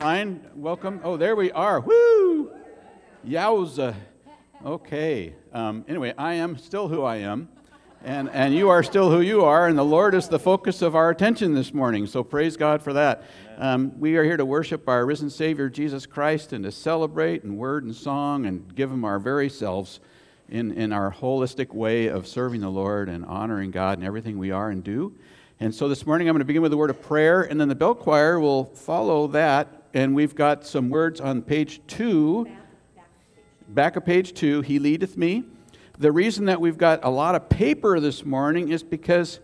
Fine. Welcome. Oh, there we are. Woo! Yowza. Okay. Um, anyway, I am still who I am, and, and you are still who you are, and the Lord is the focus of our attention this morning. So praise God for that. Um, we are here to worship our risen Savior, Jesus Christ, and to celebrate in word and song and give Him our very selves in, in our holistic way of serving the Lord and honoring God in everything we are and do. And so this morning I'm going to begin with a word of prayer, and then the bell choir will follow that and we've got some words on page two. Back of page two, He leadeth me. The reason that we've got a lot of paper this morning is because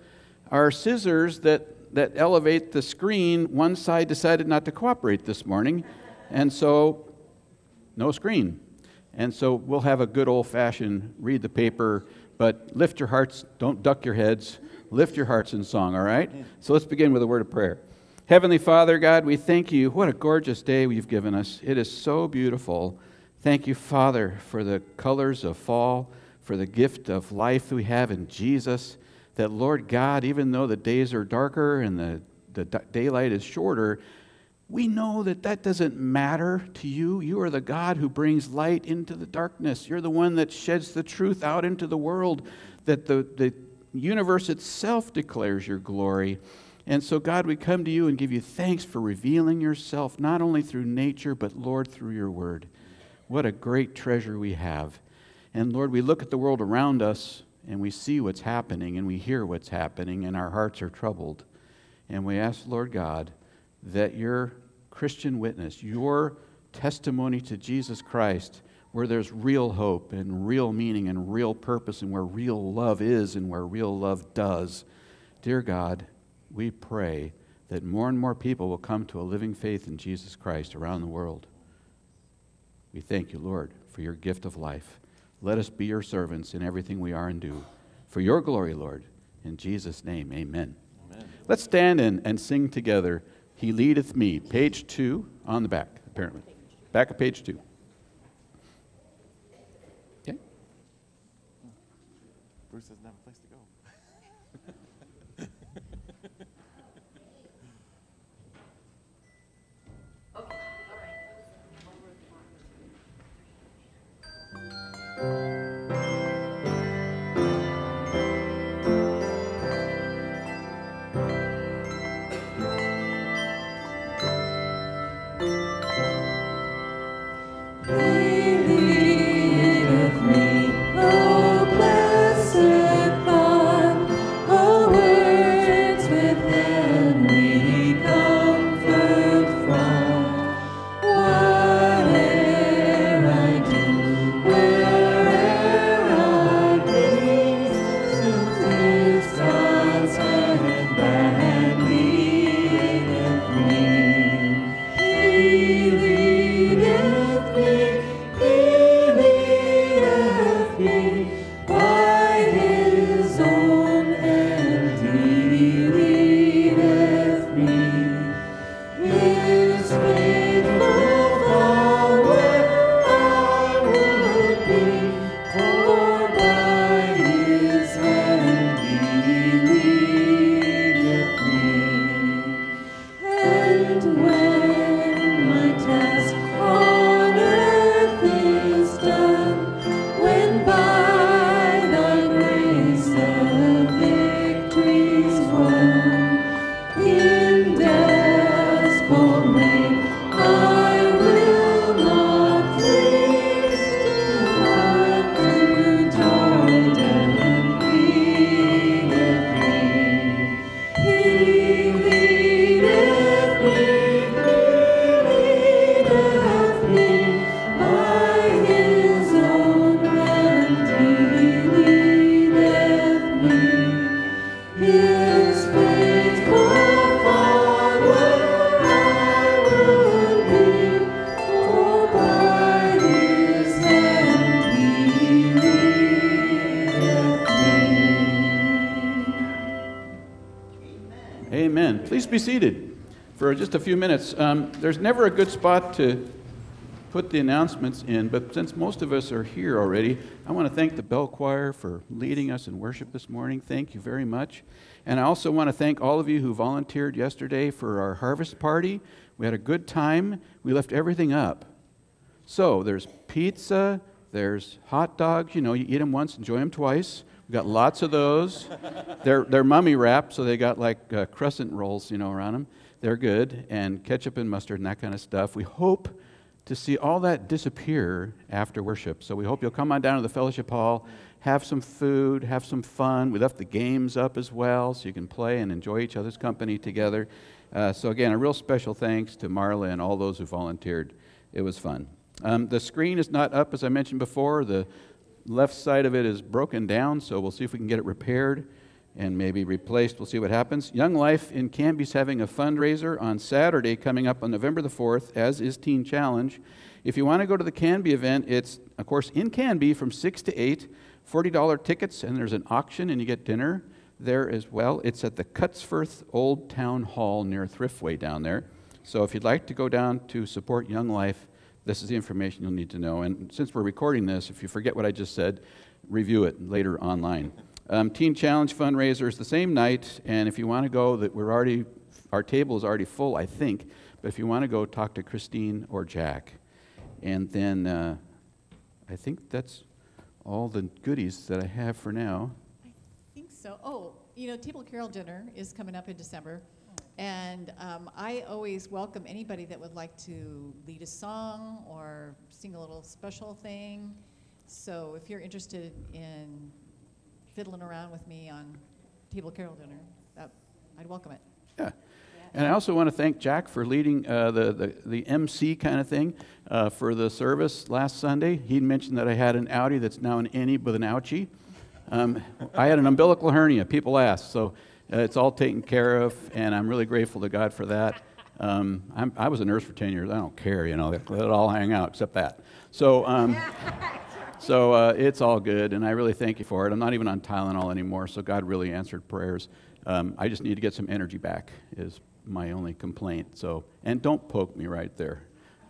our scissors that, that elevate the screen, one side decided not to cooperate this morning, and so no screen. And so we'll have a good old fashioned read the paper, but lift your hearts, don't duck your heads, lift your hearts in song, all right? So let's begin with a word of prayer. Heavenly Father, God, we thank you. What a gorgeous day you've given us. It is so beautiful. Thank you, Father, for the colors of fall, for the gift of life we have in Jesus. That, Lord God, even though the days are darker and the, the daylight is shorter, we know that that doesn't matter to you. You are the God who brings light into the darkness. You're the one that sheds the truth out into the world, that the, the universe itself declares your glory. And so, God, we come to you and give you thanks for revealing yourself, not only through nature, but, Lord, through your word. What a great treasure we have. And, Lord, we look at the world around us and we see what's happening and we hear what's happening, and our hearts are troubled. And we ask, Lord God, that your Christian witness, your testimony to Jesus Christ, where there's real hope and real meaning and real purpose, and where real love is and where real love does, dear God, we pray that more and more people will come to a living faith in Jesus Christ around the world. We thank you, Lord, for your gift of life. Let us be your servants in everything we are and do. For your glory, Lord. In Jesus' name, amen. amen. Let's stand and, and sing together. He leadeth me. Page two on the back, apparently. Back of page two. Be just a few minutes. Um, there's never a good spot to put the announcements in, but since most of us are here already, I want to thank the bell choir for leading us in worship this morning. Thank you very much. And I also want to thank all of you who volunteered yesterday for our harvest party. We had a good time. We left everything up. So there's pizza, there's hot dogs. You know, you eat them once, enjoy them twice. We got lots of those. they're, they're mummy wrapped, so they got like uh, crescent rolls, you know, around them. They're good, and ketchup and mustard and that kind of stuff. We hope to see all that disappear after worship. So we hope you'll come on down to the fellowship hall, have some food, have some fun. We left the games up as well, so you can play and enjoy each other's company together. Uh, so, again, a real special thanks to Marla and all those who volunteered. It was fun. Um, the screen is not up, as I mentioned before. The left side of it is broken down, so we'll see if we can get it repaired and maybe replaced. We'll see what happens. Young Life in Canby is having a fundraiser on Saturday coming up on November the 4th, as is Teen Challenge. If you want to go to the Canby event, it's, of course, in Canby from 6 to 8, $40 tickets, and there's an auction, and you get dinner there as well. It's at the Cutsforth Old Town Hall near Thriftway down there. So if you'd like to go down to support Young Life, this is the information you'll need to know. And since we're recording this, if you forget what I just said, review it later online. Um, Teen Challenge fundraiser is the same night, and if you want to go, that we're already our table is already full, I think. But if you want to go, talk to Christine or Jack, and then uh, I think that's all the goodies that I have for now. I think so. Oh, you know, Table Carol dinner is coming up in December. And um, I always welcome anybody that would like to lead a song or sing a little special thing. So if you're interested in fiddling around with me on Table Carol dinner, that, I'd welcome it. Yeah. And I also want to thank Jack for leading uh, the, the, the MC kind of thing uh, for the service last Sunday. He mentioned that I had an Audi that's now an innie with an ouchie. Um, I had an umbilical hernia, people ask. So uh, it's all taken care of, and I'm really grateful to God for that. Um, i was a nurse for 10 years. I don't care, you know, let it all hang out except that. So, um, so uh, it's all good, and I really thank you for it. I'm not even on Tylenol anymore, so God really answered prayers. Um, I just need to get some energy back, is my only complaint. So, and don't poke me right there.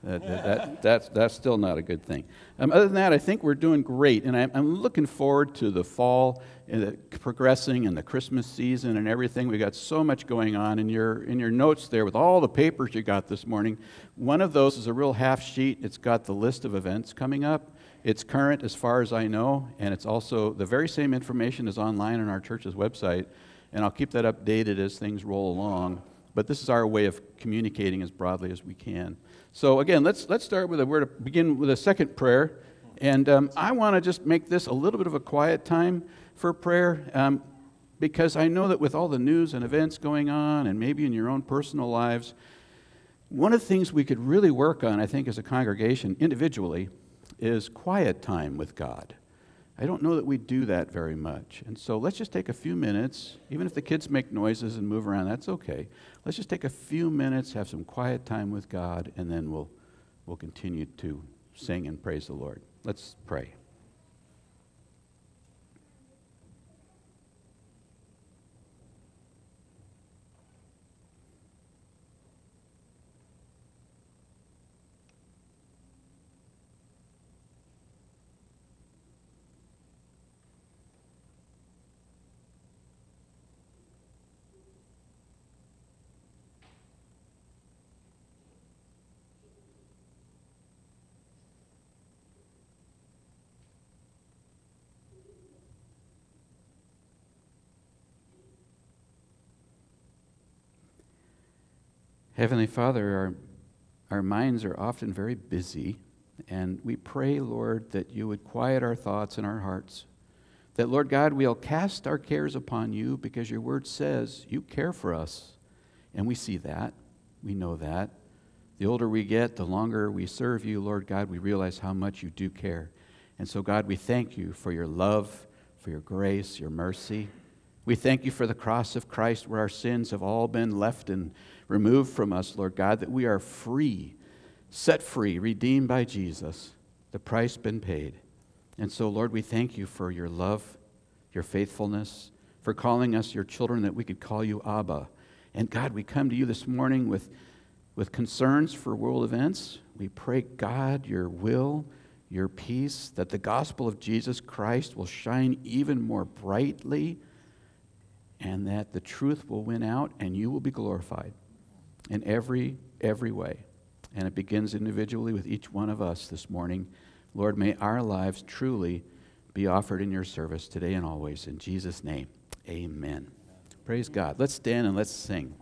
That, that, that's, that's still not a good thing. Um, other than that, I think we're doing great, and I'm, I'm looking forward to the fall and the progressing and the Christmas season and everything. We've got so much going on in your in your notes there with all the papers you got this morning. One of those is a real half sheet. It's got the list of events coming up. It's current as far as I know, and it's also the very same information is online on our church's website. And I'll keep that updated as things roll along. But this is our way of communicating as broadly as we can. So again, let's, let's start with a word, to begin with a second prayer. And um, I want to just make this a little bit of a quiet time for prayer um, because I know that with all the news and events going on, and maybe in your own personal lives, one of the things we could really work on, I think, as a congregation, individually, is quiet time with God. I don't know that we do that very much. And so let's just take a few minutes, even if the kids make noises and move around, that's okay. Let's just take a few minutes, have some quiet time with God, and then we'll, we'll continue to sing and praise the Lord. Let's pray. Heavenly Father, our, our minds are often very busy, and we pray, Lord, that you would quiet our thoughts and our hearts. That, Lord God, we'll cast our cares upon you because your word says you care for us. And we see that. We know that. The older we get, the longer we serve you, Lord God, we realize how much you do care. And so, God, we thank you for your love, for your grace, your mercy. We thank you for the cross of Christ where our sins have all been left and removed from us, Lord God, that we are free, set free, redeemed by Jesus, the price been paid. And so, Lord, we thank you for your love, your faithfulness, for calling us your children that we could call you Abba. And God, we come to you this morning with, with concerns for world events. We pray, God, your will, your peace, that the gospel of Jesus Christ will shine even more brightly and that the truth will win out and you will be glorified in every, every way. And it begins individually with each one of us this morning. Lord, may our lives truly be offered in your service today and always. In Jesus' name, amen. Praise God. Let's stand and let's sing.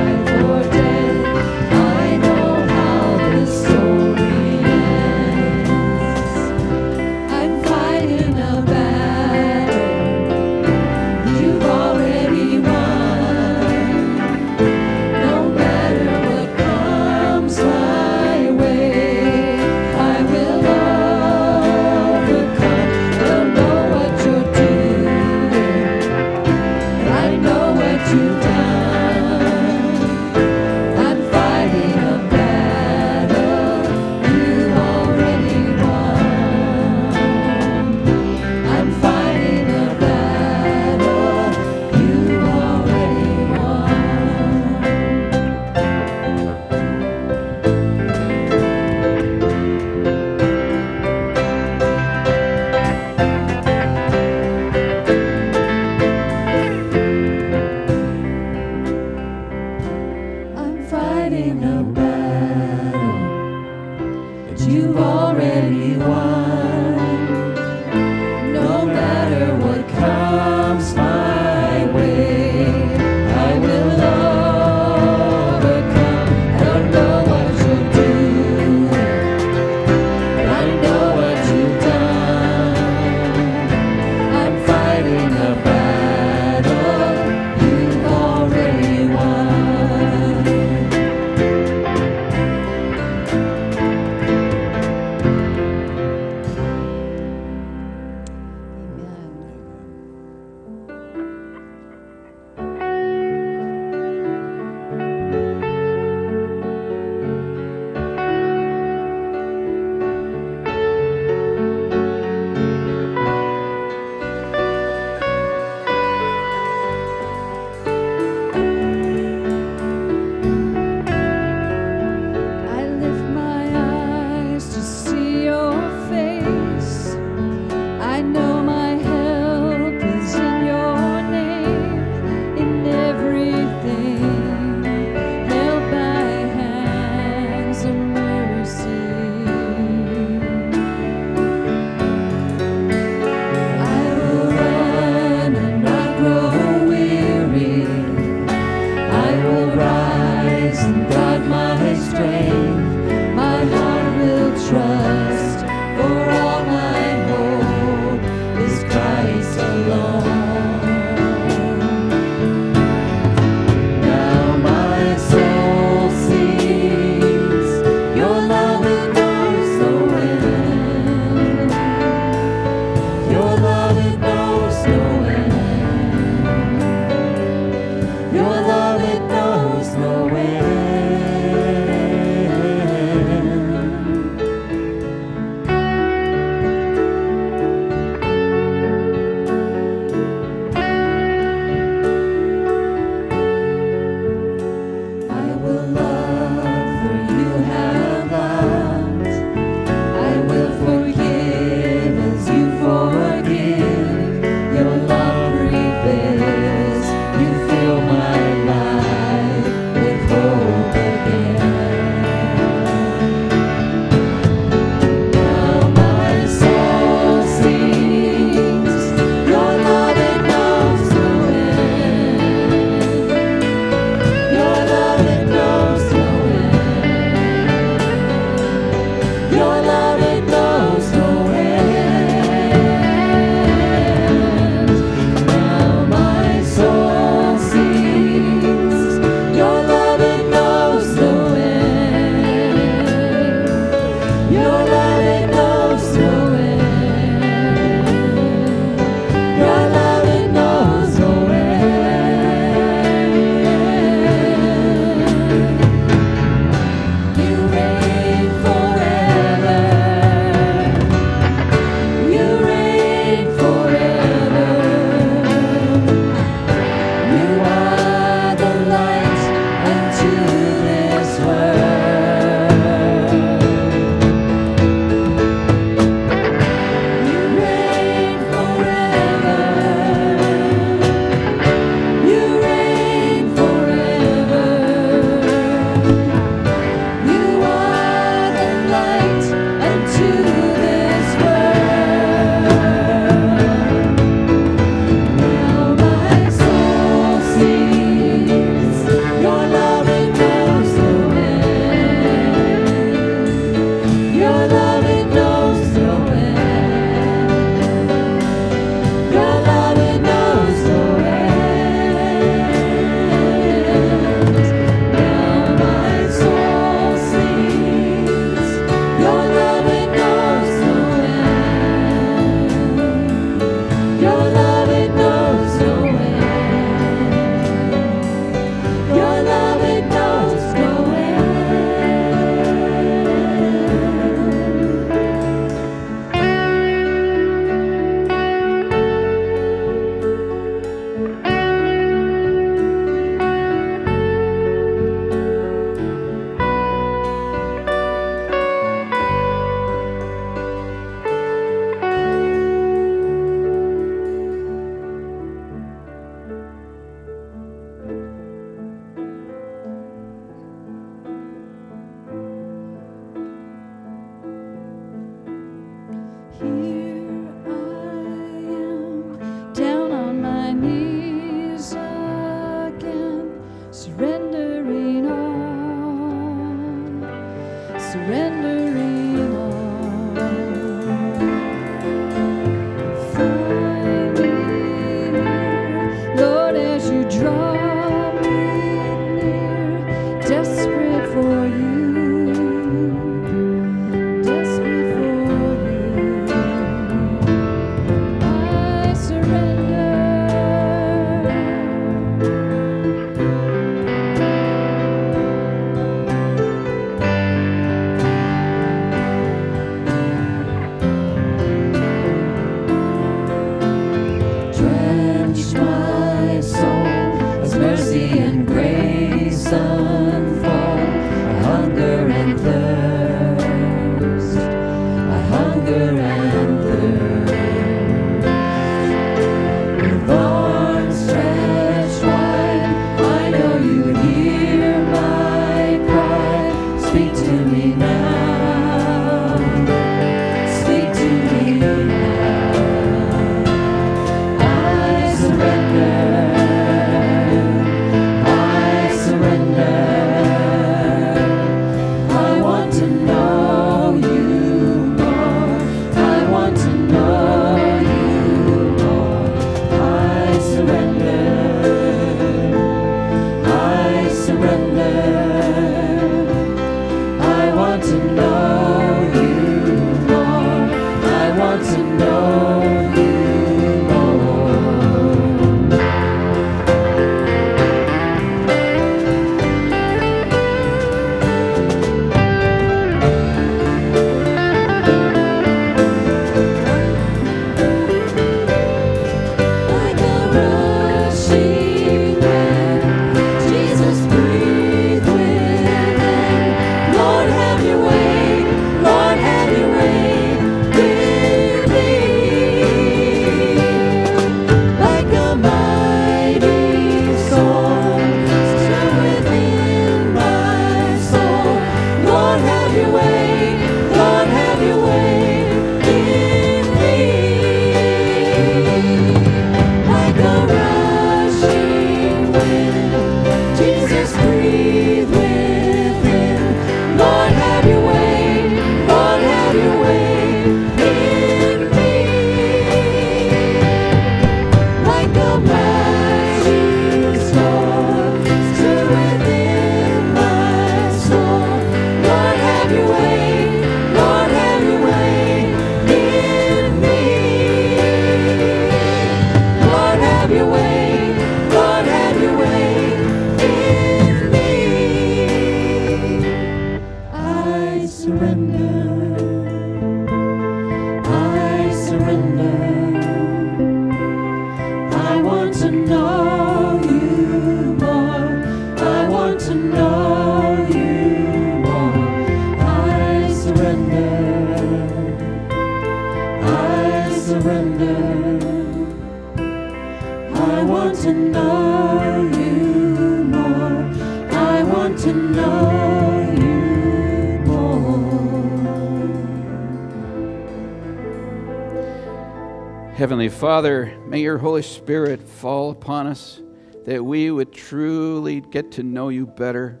Father, may your Holy Spirit fall upon us that we would truly get to know you better.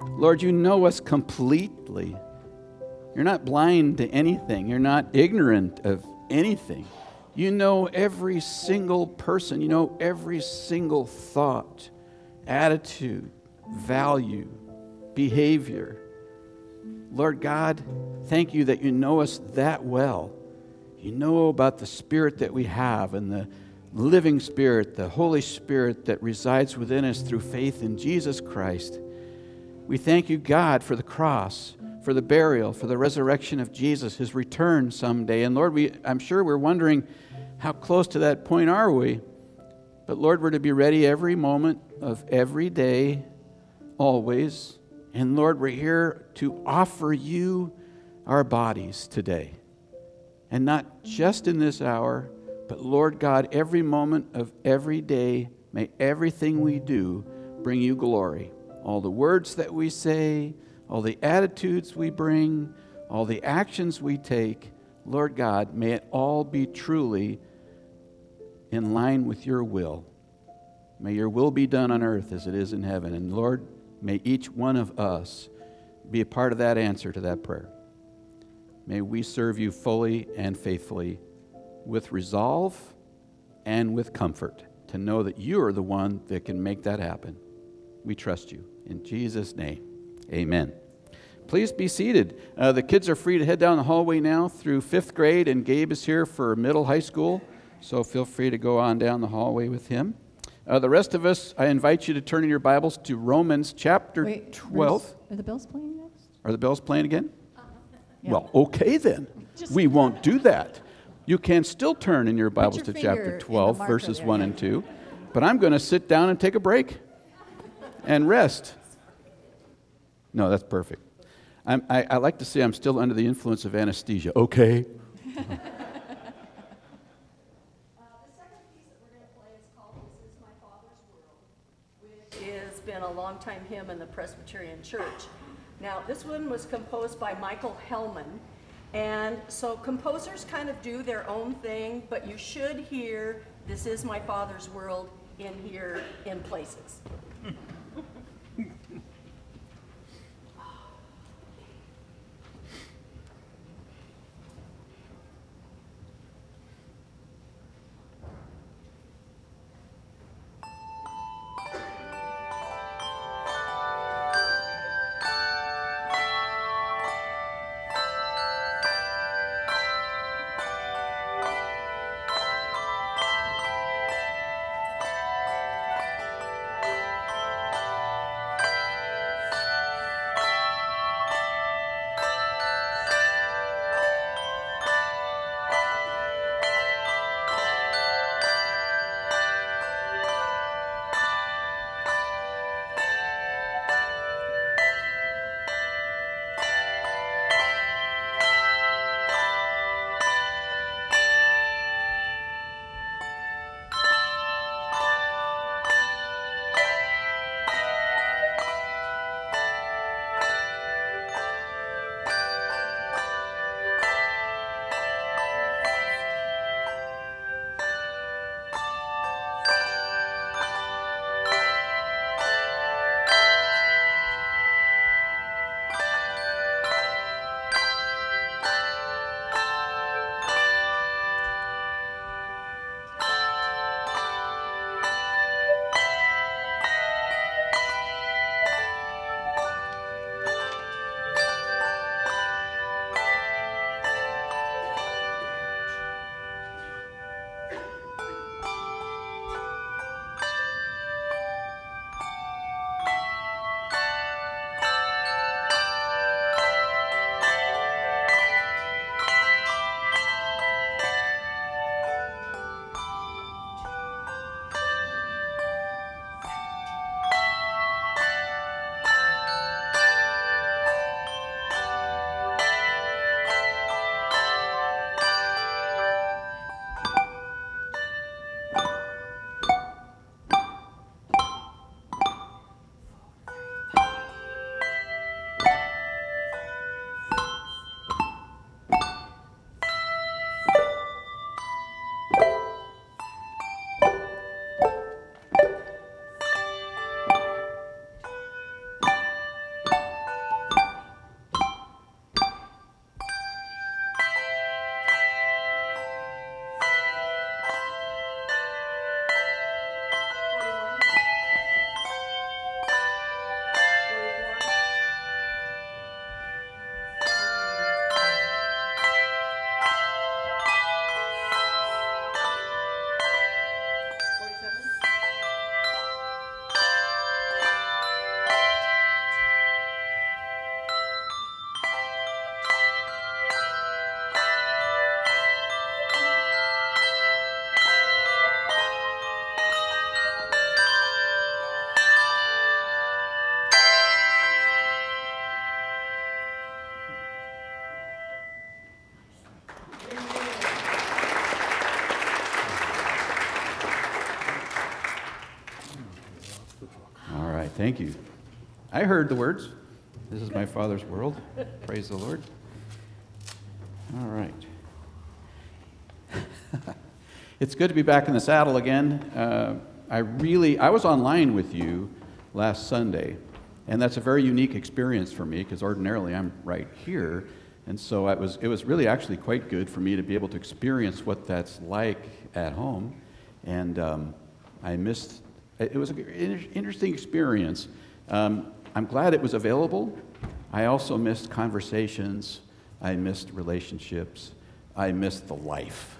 Lord, you know us completely. You're not blind to anything, you're not ignorant of anything. You know every single person, you know every single thought, attitude, value, behavior. Lord God, thank you that you know us that well. You know about the Spirit that we have and the living Spirit, the Holy Spirit that resides within us through faith in Jesus Christ. We thank you, God, for the cross, for the burial, for the resurrection of Jesus, his return someday. And Lord, we, I'm sure we're wondering how close to that point are we? But Lord, we're to be ready every moment of every day, always. And Lord, we're here to offer you our bodies today. And not just in this hour, but Lord God, every moment of every day, may everything we do bring you glory. All the words that we say, all the attitudes we bring, all the actions we take, Lord God, may it all be truly in line with your will. May your will be done on earth as it is in heaven. And Lord, may each one of us be a part of that answer to that prayer. May we serve you fully and faithfully with resolve and with comfort to know that you are the one that can make that happen. We trust you. In Jesus' name, amen. Please be seated. Uh, the kids are free to head down the hallway now through fifth grade, and Gabe is here for middle high school, so feel free to go on down the hallway with him. Uh, the rest of us, I invite you to turn in your Bibles to Romans chapter Wait, 12. Are the bells playing next? Are the bells playing again? Yeah. Well, okay then. Just- We won't do that. You can still turn in your Bibles your to chapter 12, marker verses there, 1 and 2. But I'm going to sit down and take a break and rest. No, that's perfect. I'm, I, I like to say I'm still under the influence of anesthesia. Okay. Uh, the second piece that we're going to play is called This Is My Father's World, which has been a longtime hymn in the Presbyterian Church. Now, this one was composed by Michael Hellman, and so composers kind of do their own thing, but you should hear This Is My Father's World in here in places. Thank you. I heard the words. This is my Father's world. Praise the Lord. All right. it's good to be back in the saddle again. Uh, I really, I was online with you last Sunday, and that's a very unique experience for me because ordinarily I'm right here. And so it was, it was really actually quite good for me to be able to experience what that's like at home. And um, I missed, it was an interesting experience. Um, I'm glad it was available. I also missed conversations, I missed relationships, I missed the life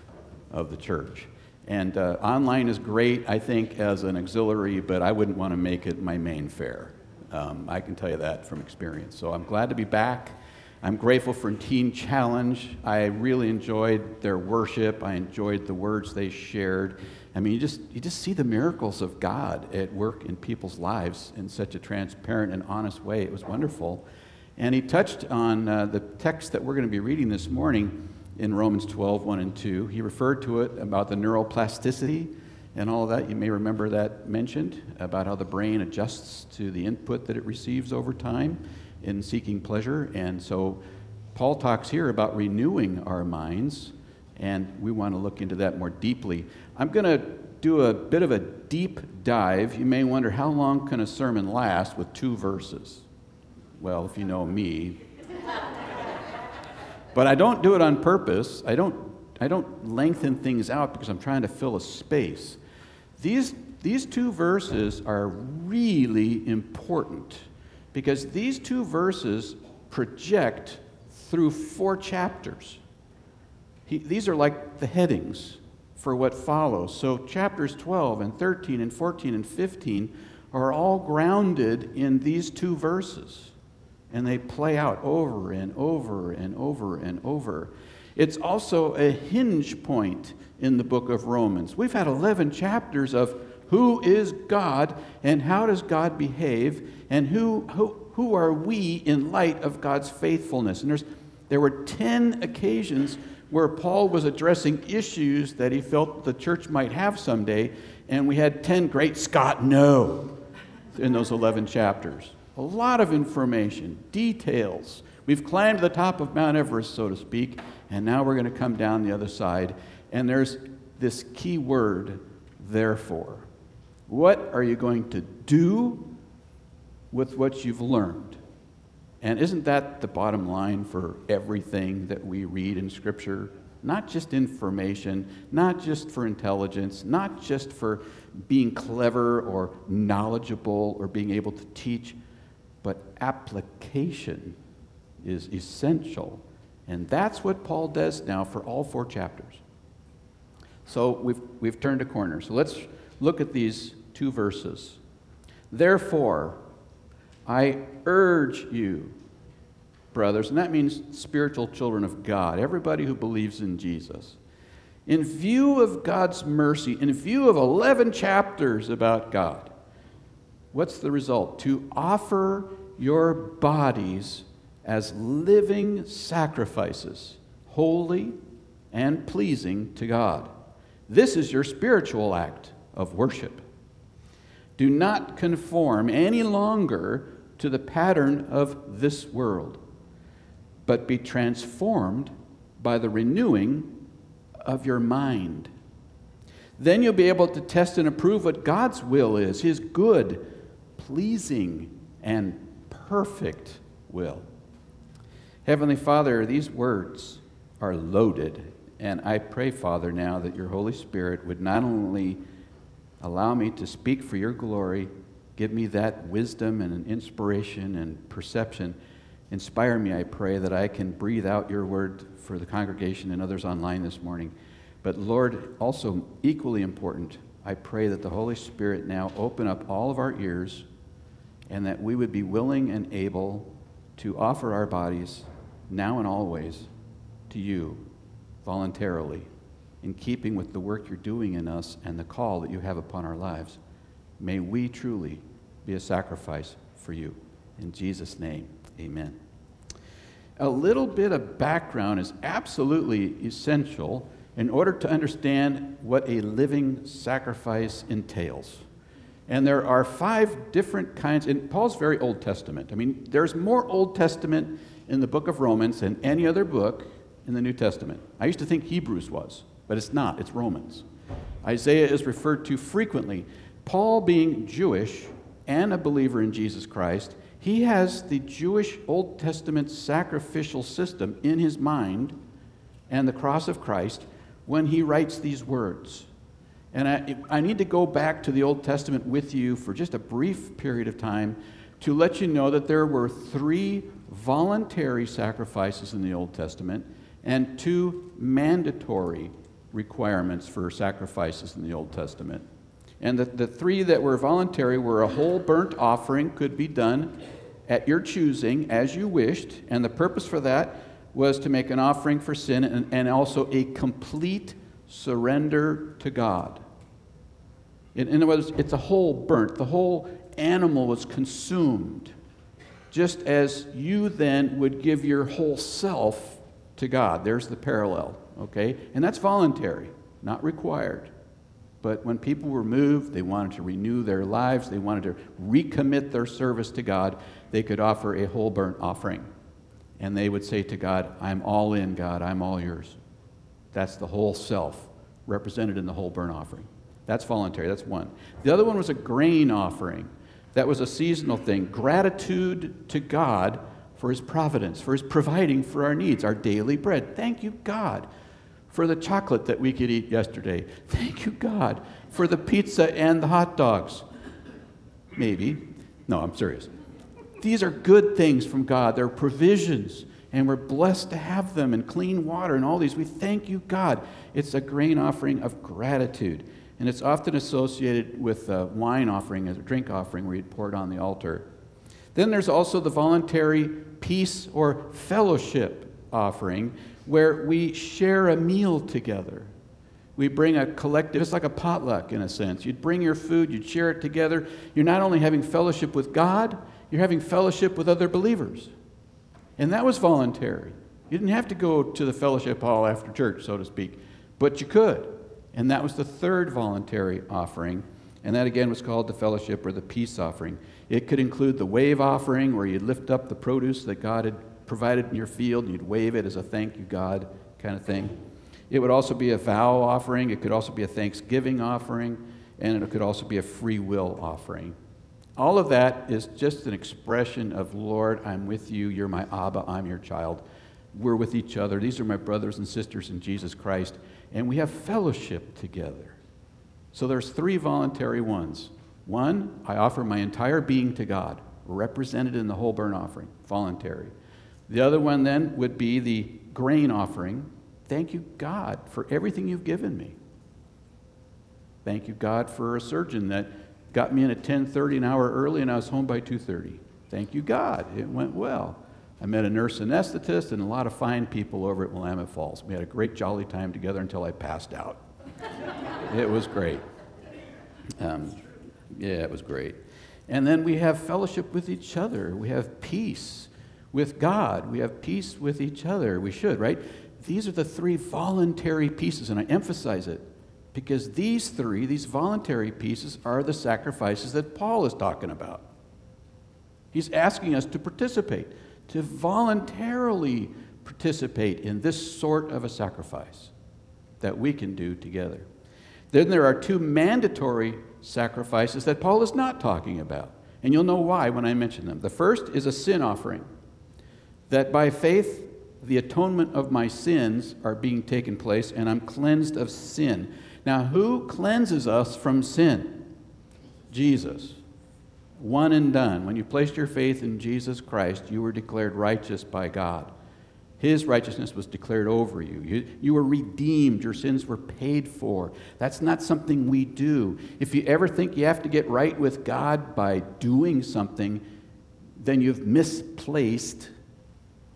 of the church. And uh, online is great, I think, as an auxiliary, but I wouldn't want to make it my main fare. Um, I can tell you that from experience. So I'm glad to be back. I'm grateful for Teen Challenge. I really enjoyed their worship. I enjoyed the words they shared. I mean, you just, you just see the miracles of God at work in people's lives in such a transparent and honest way. It was wonderful. And he touched on uh, the text that we're going to be reading this morning in Romans 12, 1 and 2. He referred to it about the neuroplasticity and all that. You may remember that mentioned about how the brain adjusts to the input that it receives over time in seeking pleasure. And so Paul talks here about renewing our minds, and we want to look into that more deeply. I'm going to do a bit of a deep dive. You may wonder how long can a sermon last with two verses? Well, if you know me, but I don't do it on purpose. I don't, I don't lengthen things out because I'm trying to fill a space. These, these two verses are really important because these two verses project through four chapters. He, these are like the headings for what follows. So, chapters 12 and 13 and 14 and 15 are all grounded in these two verses and they play out over and over and over and over. It's also a hinge point in the book of Romans. We've had 11 chapters of who is God and how does God behave and who, who, who are we in light of God's faithfulness. And there's, there were 10 occasions where Paul was addressing issues that he felt the church might have someday, and we had 10 great Scott no in those 11 chapters a lot of information, details. We've climbed the top of Mount Everest, so to speak, and now we're going to come down the other side. And there's this key word, therefore. What are you going to do with what you've learned? And isn't that the bottom line for everything that we read in Scripture? Not just information, not just for intelligence, not just for being clever or knowledgeable or being able to teach, but application is essential. And that's what Paul does now for all four chapters. So we've, we've turned a corner. So let's look at these two verses. Therefore, I urge you, brothers, and that means spiritual children of God, everybody who believes in Jesus. In view of God's mercy, in view of 11 chapters about God, what's the result? To offer your bodies as living sacrifices, holy and pleasing to God. This is your spiritual act of worship. Do not conform any longer to the pattern of this world, but be transformed by the renewing of your mind. Then you'll be able to test and approve what God's will is, His good, pleasing, and perfect will. Heavenly Father, these words are loaded, and I pray, Father, now that your Holy Spirit would not only allow me to speak for your glory, give me that wisdom and inspiration and perception. Inspire me, I pray, that I can breathe out your word for the congregation and others online this morning. But Lord, also equally important, I pray that the Holy Spirit now open up all of our ears and that we would be willing and able to offer our bodies now and always to you voluntarily, in keeping with the work you're doing in us and the call that you have upon our lives. May we truly be a sacrifice for you. In Jesus' name, amen. A little bit of background is absolutely essential in order to understand what a living sacrifice entails. And there are five different kinds, and Paul's very Old Testament. I mean, there's more Old Testament in the book of Romans than any other book in the New Testament. I used to think Hebrews was, but it's not, it's Romans. Isaiah is referred to frequently. Paul, being Jewish and a believer in Jesus Christ, he has the Jewish Old Testament sacrificial system in his mind and the cross of Christ when he writes these words. And I, I, need to go back to the Old Testament with you for just a brief period of time to let you know that there were three voluntary sacrifices in the Old Testament and two mandatory requirements for sacrifices in the Old Testament. And the, the three that were voluntary were a whole burnt offering could be done at your choosing as you wished, and the purpose for that was to make an offering for sin and, and also a complete surrender to God. In, in other words, it's a whole burnt, the whole animal was consumed, just as you then would give your whole self to God. There's the parallel, okay? And that's voluntary, not required. But when people were moved, they wanted to renew their lives, they wanted to recommit their service to God, they could offer a whole burnt offering. And they would say to God, I'm all in, God, I'm all yours. That's the whole self represented in the whole burnt offering. That's voluntary, that's one. The other one was a grain offering. That was a seasonal thing. Gratitude to God for his providence, for his providing for our needs, our daily bread. Thank you, God, for the chocolate that we could eat yesterday. Thank you, God, for the pizza and the hot dogs. Maybe. No, I'm serious. These are good things from God. They're provisions, and we're blessed to have them, and clean water, and all these. We thank you, God. It's a grain offering of gratitude. And it's often associated with a wine offering, a drink offering, where you'd pour it on the altar. Then there's also the voluntary peace or fellowship offering, where we share a meal together. We bring a collective, it's like a potluck in a sense. You'd bring your food, you'd share it together. You're not only having fellowship with God, you're having fellowship with other believers. And that was voluntary. You didn't have to go to the fellowship hall after church, so to speak, but you could. And that was the third voluntary offering. And that again was called the fellowship or the peace offering. It could include the wave offering, where you'd lift up the produce that God had provided in your field and you'd wave it as a thank you, God kind of thing. It would also be a vow offering. It could also be a thanksgiving offering. And it could also be a free will offering. All of that is just an expression of, Lord, I'm with you. You're my Abba. I'm your child. We're with each other. These are my brothers and sisters in Jesus Christ. And we have fellowship together. So there's three voluntary ones. One, I offer my entire being to God, represented in the whole burnt offering, voluntary. The other one then would be the grain offering. Thank you, God, for everything you've given me. Thank you, God, for a surgeon that got me in at 10:30 an hour early and I was home by 2:30. Thank you God. It went well. I met a nurse anesthetist and a lot of fine people over at Willamette Falls. We had a great jolly time together until I passed out. it was great. Um, yeah, it was great. And then we have fellowship with each other. We have peace with God. We have peace with each other. We should, right? These are the three voluntary pieces, and I emphasize it because these three, these voluntary pieces, are the sacrifices that Paul is talking about. He's asking us to participate, to voluntarily participate in this sort of a sacrifice that we can do together. Then there are two mandatory sacrifices that Paul is not talking about. And you'll know why when I mention them. The first is a sin offering, that by faith the atonement of my sins are being taken place and I'm cleansed of sin. Now, who cleanses us from sin? Jesus. One and done. When you placed your faith in Jesus Christ, you were declared righteous by God. His righteousness was declared over you. you. You were redeemed. Your sins were paid for. That's not something we do. If you ever think you have to get right with God by doing something, then you've misplaced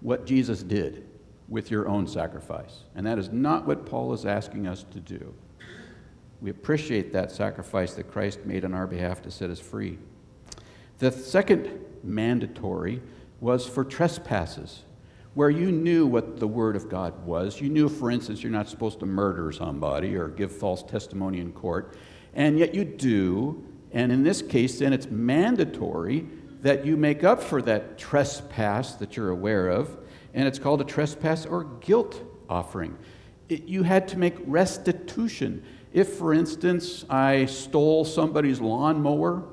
what Jesus did with your own sacrifice. And that is not what Paul is asking us to do. We appreciate that sacrifice that Christ made on our behalf to set us free. The second mandatory was for trespasses, where you knew what the Word of God was. You knew, for instance, you're not supposed to murder somebody or give false testimony in court, and yet you do, And in this case, then it's mandatory that you make up for that trespass that you're aware of, and it's called a trespass or guilt offering. It, you had to make restitution. If, for instance, I stole somebody's lawnmower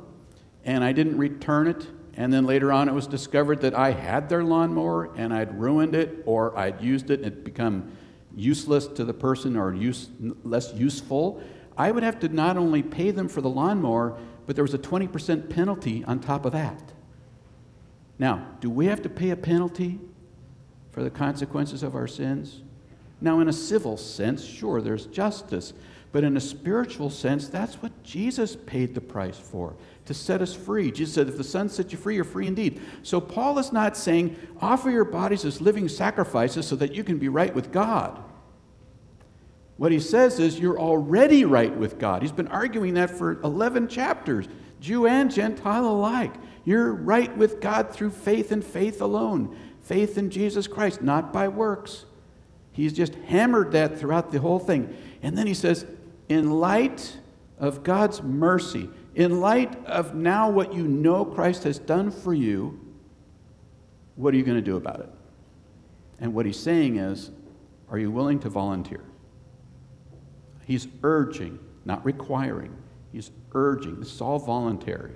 and I didn't return it, and then later on it was discovered that I had their lawnmower and I'd ruined it or I'd used it and it become useless to the person or use, less useful, I would have to not only pay them for the lawnmower, but there was a 20% penalty on top of that. Now, do we have to pay a penalty for the consequences of our sins? Now, in a civil sense, sure, there's justice. But in a spiritual sense, that's what Jesus paid the price for, to set us free. Jesus said, If the Son sets you free, you're free indeed. So Paul is not saying, offer your bodies as living sacrifices so that you can be right with God. What he says is, you're already right with God. He's been arguing that for 11 chapters, Jew and Gentile alike. You're right with God through faith and faith alone. Faith in Jesus Christ, not by works. He's just hammered that throughout the whole thing. And then he says, in light of God's mercy, in light of now what you know Christ has done for you, what are you going to do about it? And what he's saying is, are you willing to volunteer? He's urging, not requiring. He's urging. This is all voluntary.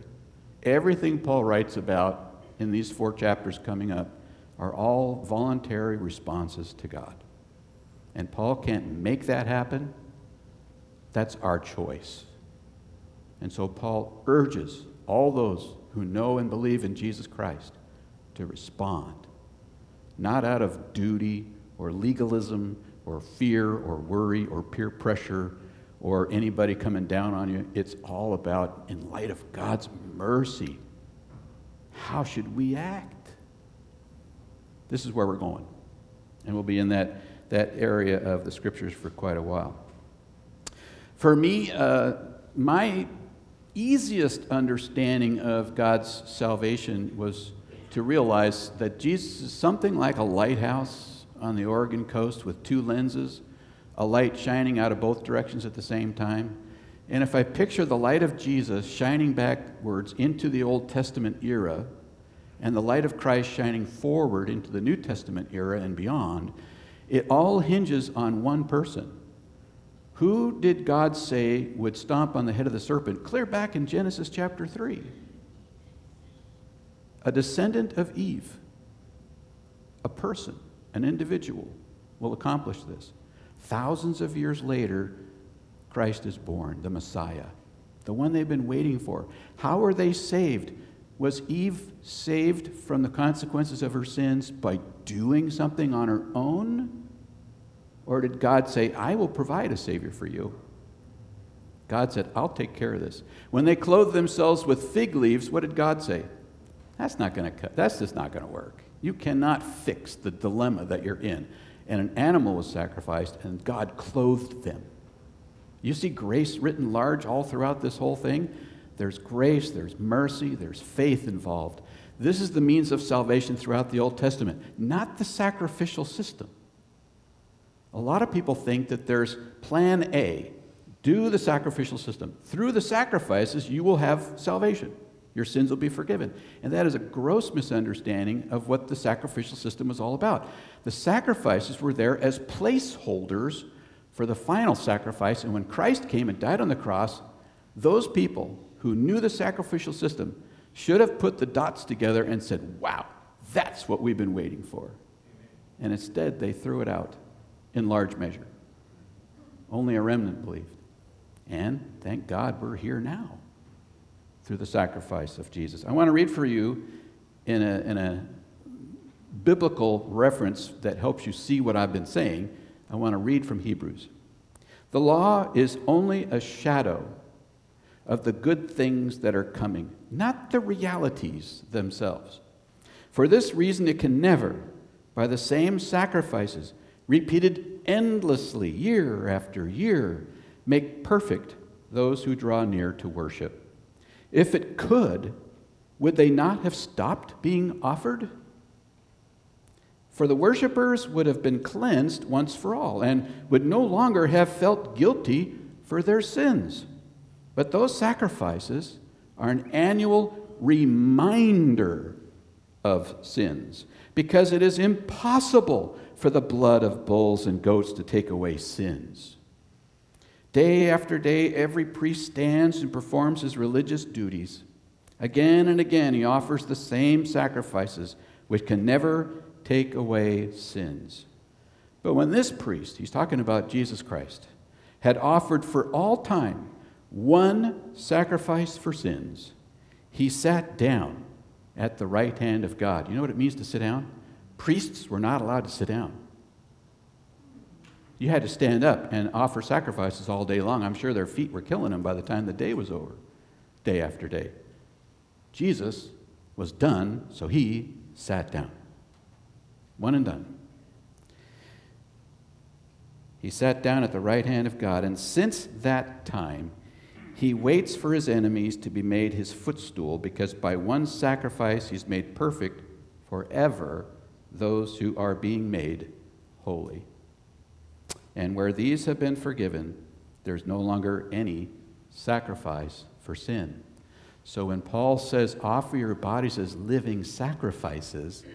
Everything Paul writes about in these four chapters coming up are all voluntary responses to God. And Paul can't make that happen. That's our choice. And so Paul urges all those who know and believe in Jesus Christ to respond, not out of duty or legalism or fear or worry or peer pressure or anybody coming down on you. It's all about, in light of God's mercy, how should we act? This is where we're going. And we'll be in that, that area of the scriptures for quite a while. For me, uh, my easiest understanding of God's salvation was to realize that Jesus is something like a lighthouse on the Oregon coast with two lenses, a light shining out of both directions at the same time. And if I picture the light of Jesus shining backwards into the Old Testament era, and the light of Christ shining forward into the New Testament era and beyond, it all hinges on one person. Who did God say would stomp on the head of the serpent? Clear back in Genesis chapter 3. A descendant of Eve, a person, an individual, will accomplish this. Thousands of years later, Christ is born, the Messiah, the one they've been waiting for. How are they saved? Was Eve saved from the consequences of her sins by doing something on her own? Or did God say, I will provide a Savior for you? God said, I'll take care of this. When they clothed themselves with fig leaves, what did God say? That's not going to cut. That's just not going to work. You cannot fix the dilemma that you're in. And an animal was sacrificed, and God clothed them. You see grace written large all throughout this whole thing? There's grace, there's mercy, there's faith involved. This is the means of salvation throughout the Old Testament, not the sacrificial system. A lot of people think that there's plan A do the sacrificial system. Through the sacrifices, you will have salvation. Your sins will be forgiven. And that is a gross misunderstanding of what the sacrificial system was all about. The sacrifices were there as placeholders for the final sacrifice. And when Christ came and died on the cross, those people who knew the sacrificial system should have put the dots together and said, Wow, that's what we've been waiting for. And instead, they threw it out in large measure. Only a remnant believed. And thank God we're here now through the sacrifice of Jesus. I want to read for you in a, in a biblical reference that helps you see what I've been saying. I want to read from Hebrews. The law is only a shadow of the good things that are coming, not the realities themselves. For this reason, it can never, by the same sacrifices, repeated endlessly, year after year, make perfect those who draw near to worship. If it could, would they not have stopped being offered? For the worshippers would have been cleansed once for all and would no longer have felt guilty for their sins. But those sacrifices are an annual reminder of sins because it is impossible for the blood of bulls and goats to take away sins. Day after day, every priest stands and performs his religious duties. Again and again, he offers the same sacrifices, which can never take away sins. But when this priest, he's talking about Jesus Christ, had offered for all time one sacrifice for sins, he sat down at the right hand of God. You know what it means to sit down? Priests were not allowed to sit down. You had to stand up and offer sacrifices all day long. I'm sure their feet were killing them by the time the day was over, day after day. Jesus was done, so he sat down. One and done. He sat down at the right hand of God, and since that time, he waits for his enemies to be made his footstool, because by one sacrifice he's made perfect forever those who are being made holy. And where these have been forgiven, there's no longer any sacrifice for sin. So when Paul says, offer your bodies as living sacrifices,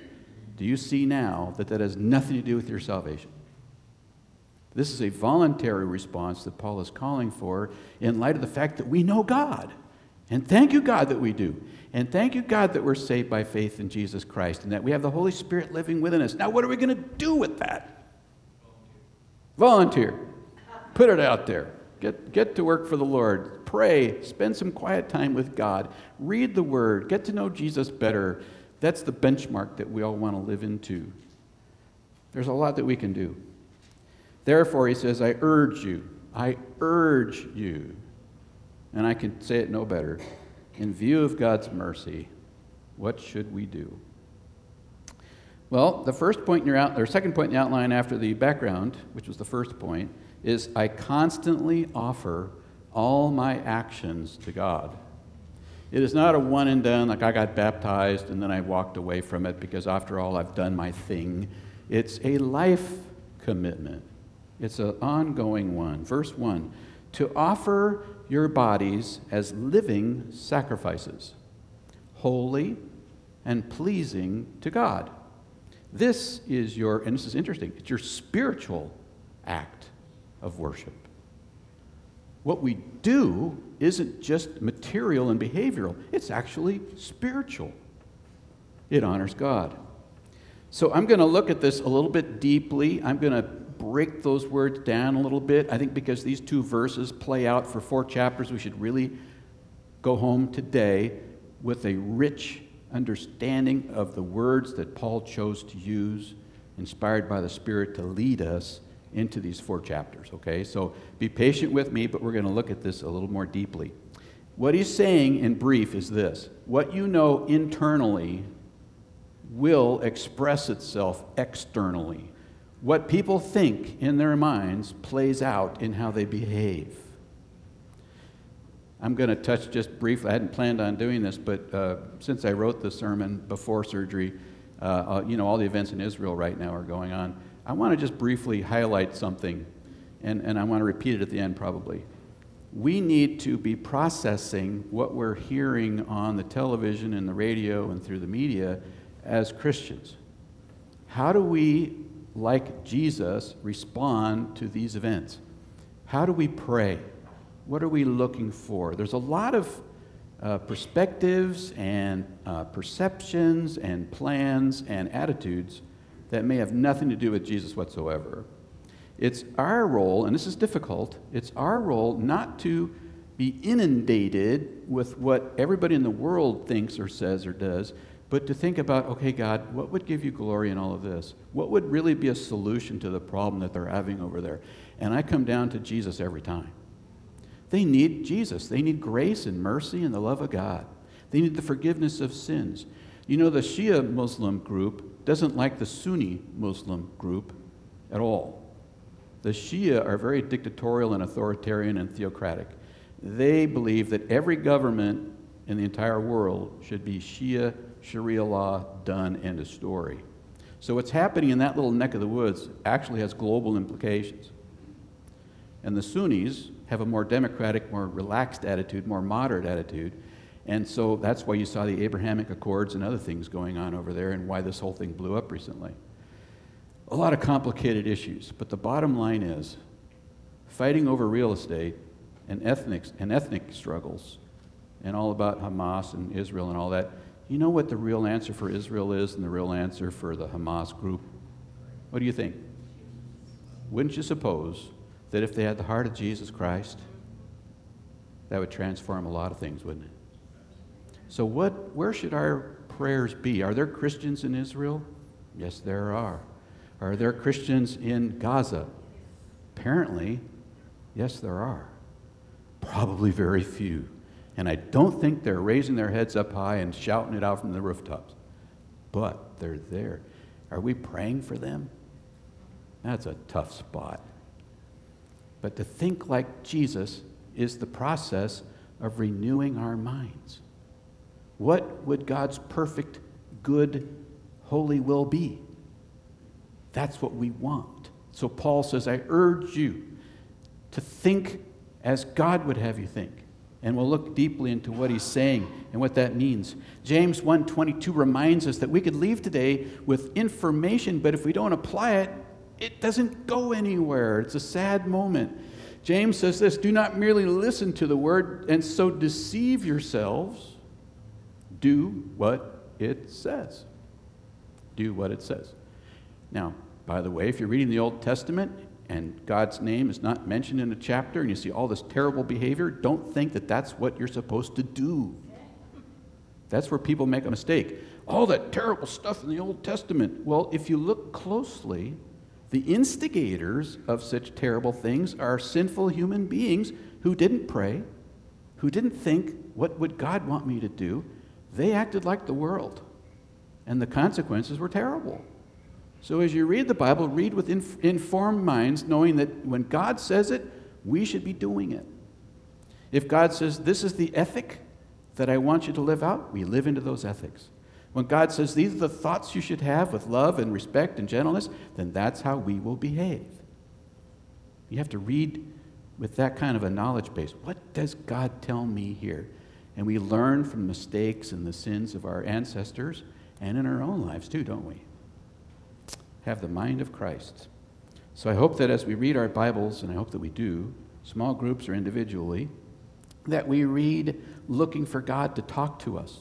do you see now that that has nothing to do with your salvation? This is a voluntary response that Paul is calling for in light of the fact that we know God. And thank you, God, that we do. And thank you, God, that we're saved by faith in Jesus Christ and that we have the Holy Spirit living within us. Now, what are we going to do with that? Volunteer. Put it out there. Get, get to work for the Lord. Pray. Spend some quiet time with God. Read the Word. Get to know Jesus better. That's the benchmark that we all want to live into. There's a lot that we can do. Therefore, he says, I urge you, I urge you, and I can say it no better, in view of God's mercy, what should we do? Well, the first point in your out, or second point in the outline after the background, which was the first point, is I constantly offer all my actions to God. It is not a one and done, like I got baptized and then I walked away from it because after all I've done my thing. It's a life commitment. It's an ongoing one. Verse 1 To offer your bodies as living sacrifices, holy and pleasing to God. This is your, and this is interesting, it's your spiritual act of worship. What we do isn't just material and behavioral, it's actually spiritual. It honors God. So I'm going to look at this a little bit deeply. I'm going to break those words down a little bit. I think because these two verses play out for four chapters, we should really go home today with a rich understanding of the words that Paul chose to use, inspired by the Spirit to lead us into these four chapters, okay? So be patient with me, but we're going to look at this a little more deeply. What he's saying in brief is this what you know internally will express itself externally what people think in their minds plays out in how they behave. I'm going to touch just briefly, I hadn't planned on doing this, but uh, since I wrote the sermon before surgery, uh, uh, you know, all the events in Israel right now are going on. I want to just briefly highlight something, and, and I want to repeat it at the end probably. We need to be processing what we're hearing on the television and the radio and through the media as Christians. How do we like Jesus, respond to these events? How do we pray? What are we looking for? There's a lot of uh, perspectives and uh, perceptions and plans and attitudes that may have nothing to do with Jesus whatsoever. It's our role, and this is difficult, it's our role not to be inundated with what everybody in the world thinks or says or does, but to think about, okay, God, what would give you glory in all of this? What would really be a solution to the problem that they're having over there? And I come down to Jesus every time. They need Jesus. They need grace and mercy and the love of God. They need the forgiveness of sins. You know, the Shia Muslim group doesn't like the Sunni Muslim group at all. The Shia are very dictatorial and authoritarian and theocratic. They believe that every government in the entire world should be Shia Sharia law done, end of story. So what's happening in that little neck of the woods actually has global implications. And the Sunnis have a more democratic, more relaxed attitude, more moderate attitude. And so that's why you saw the Abrahamic Accords and other things going on over there and why this whole thing blew up recently. A lot of complicated issues, but the bottom line is fighting over real estate and ethnic, and ethnic struggles and all about Hamas and Israel and all that. You know what the real answer for Israel is and the real answer for the Hamas group? What do you think? Wouldn't you suppose that if they had the heart of Jesus Christ, that would transform a lot of things, wouldn't it? So, what, where should our prayers be? Are there Christians in Israel? Yes, there are. Are there Christians in Gaza? Apparently, yes, there are. Probably very few. And I don't think they're raising their heads up high and shouting it out from the rooftops. But they're there. Are we praying for them? That's a tough spot. But to think like Jesus is the process of renewing our minds. What would God's perfect, good, holy will be? That's what we want. So Paul says, I urge you to think as God would have you think. And we'll look deeply into what he's saying and what that means. James 1:22 reminds us that we could leave today with information, but if we don't apply it, it doesn't go anywhere. It's a sad moment. James says this, do not merely listen to the word and so deceive yourselves. Do what it says. Do what it says. Now, by the way, if you're reading the Old Testament and God's name is not mentioned in a chapter and you see all this terrible behavior, don't think that that's what you're supposed to do. That's where people make a mistake. All that terrible stuff in the Old Testament. Well, if you look closely, the instigators of such terrible things are sinful human beings who didn't pray, who didn't think, what would God want me to do? They acted like the world, and the consequences were terrible. So as you read the Bible, read with inf- informed minds, knowing that when God says it, we should be doing it. If God says, This is the ethic that I want you to live out, we live into those ethics. When God says, These are the thoughts you should have with love and respect and gentleness, then that's how we will behave. You have to read with that kind of a knowledge base. What does God tell me here? And we learn from mistakes and the sins of our ancestors and in our own lives too, don't we? have the mind of Christ. So I hope that as we read our Bibles, and I hope that we do, small groups or individually, that we read looking for God to talk to us.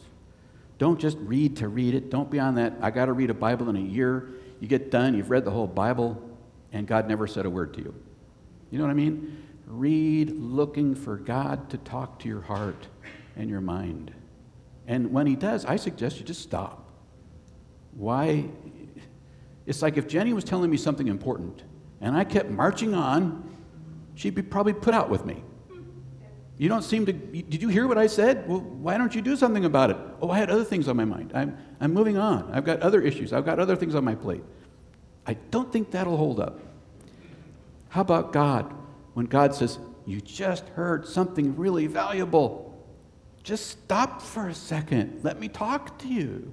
Don't just read to read it. Don't be on that, I got to read a Bible in a year. You get done, you've read the whole Bible, and God never said a word to you. You know what I mean? Read looking for God to talk to your heart and your mind. And when He does, I suggest you just stop. Why it's like if Jenny was telling me something important and I kept marching on, she'd be probably put out with me. You don't seem to, did you hear what I said? Well, why don't you do something about it? Oh, I had other things on my mind. I'm, I'm moving on. I've got other issues. I've got other things on my plate. I don't think that'll hold up. How about God? When God says, You just heard something really valuable, just stop for a second. Let me talk to you.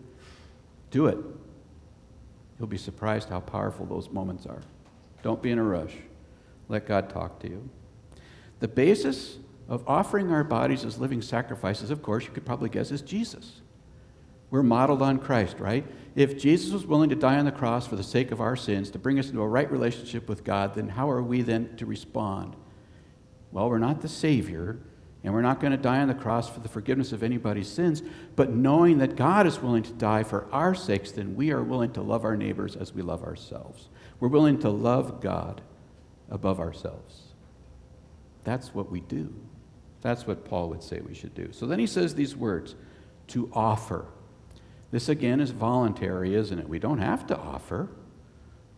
Do it. You'll be surprised how powerful those moments are. Don't be in a rush. Let God talk to you. The basis of offering our bodies as living sacrifices, of course, you could probably guess, is Jesus. We're modeled on Christ, right? If Jesus was willing to die on the cross for the sake of our sins, to bring us into a right relationship with God, then how are we then to respond? Well, we're not the Savior, and we're not going to die on the cross for the forgiveness of anybody's sins, but knowing that God is willing to die for our sakes, then we are willing to love our neighbors as we love ourselves. We're willing to love God above ourselves. That's what we do. That's what Paul would say we should do. So then he says these words to offer. This again is voluntary, isn't it? We don't have to offer.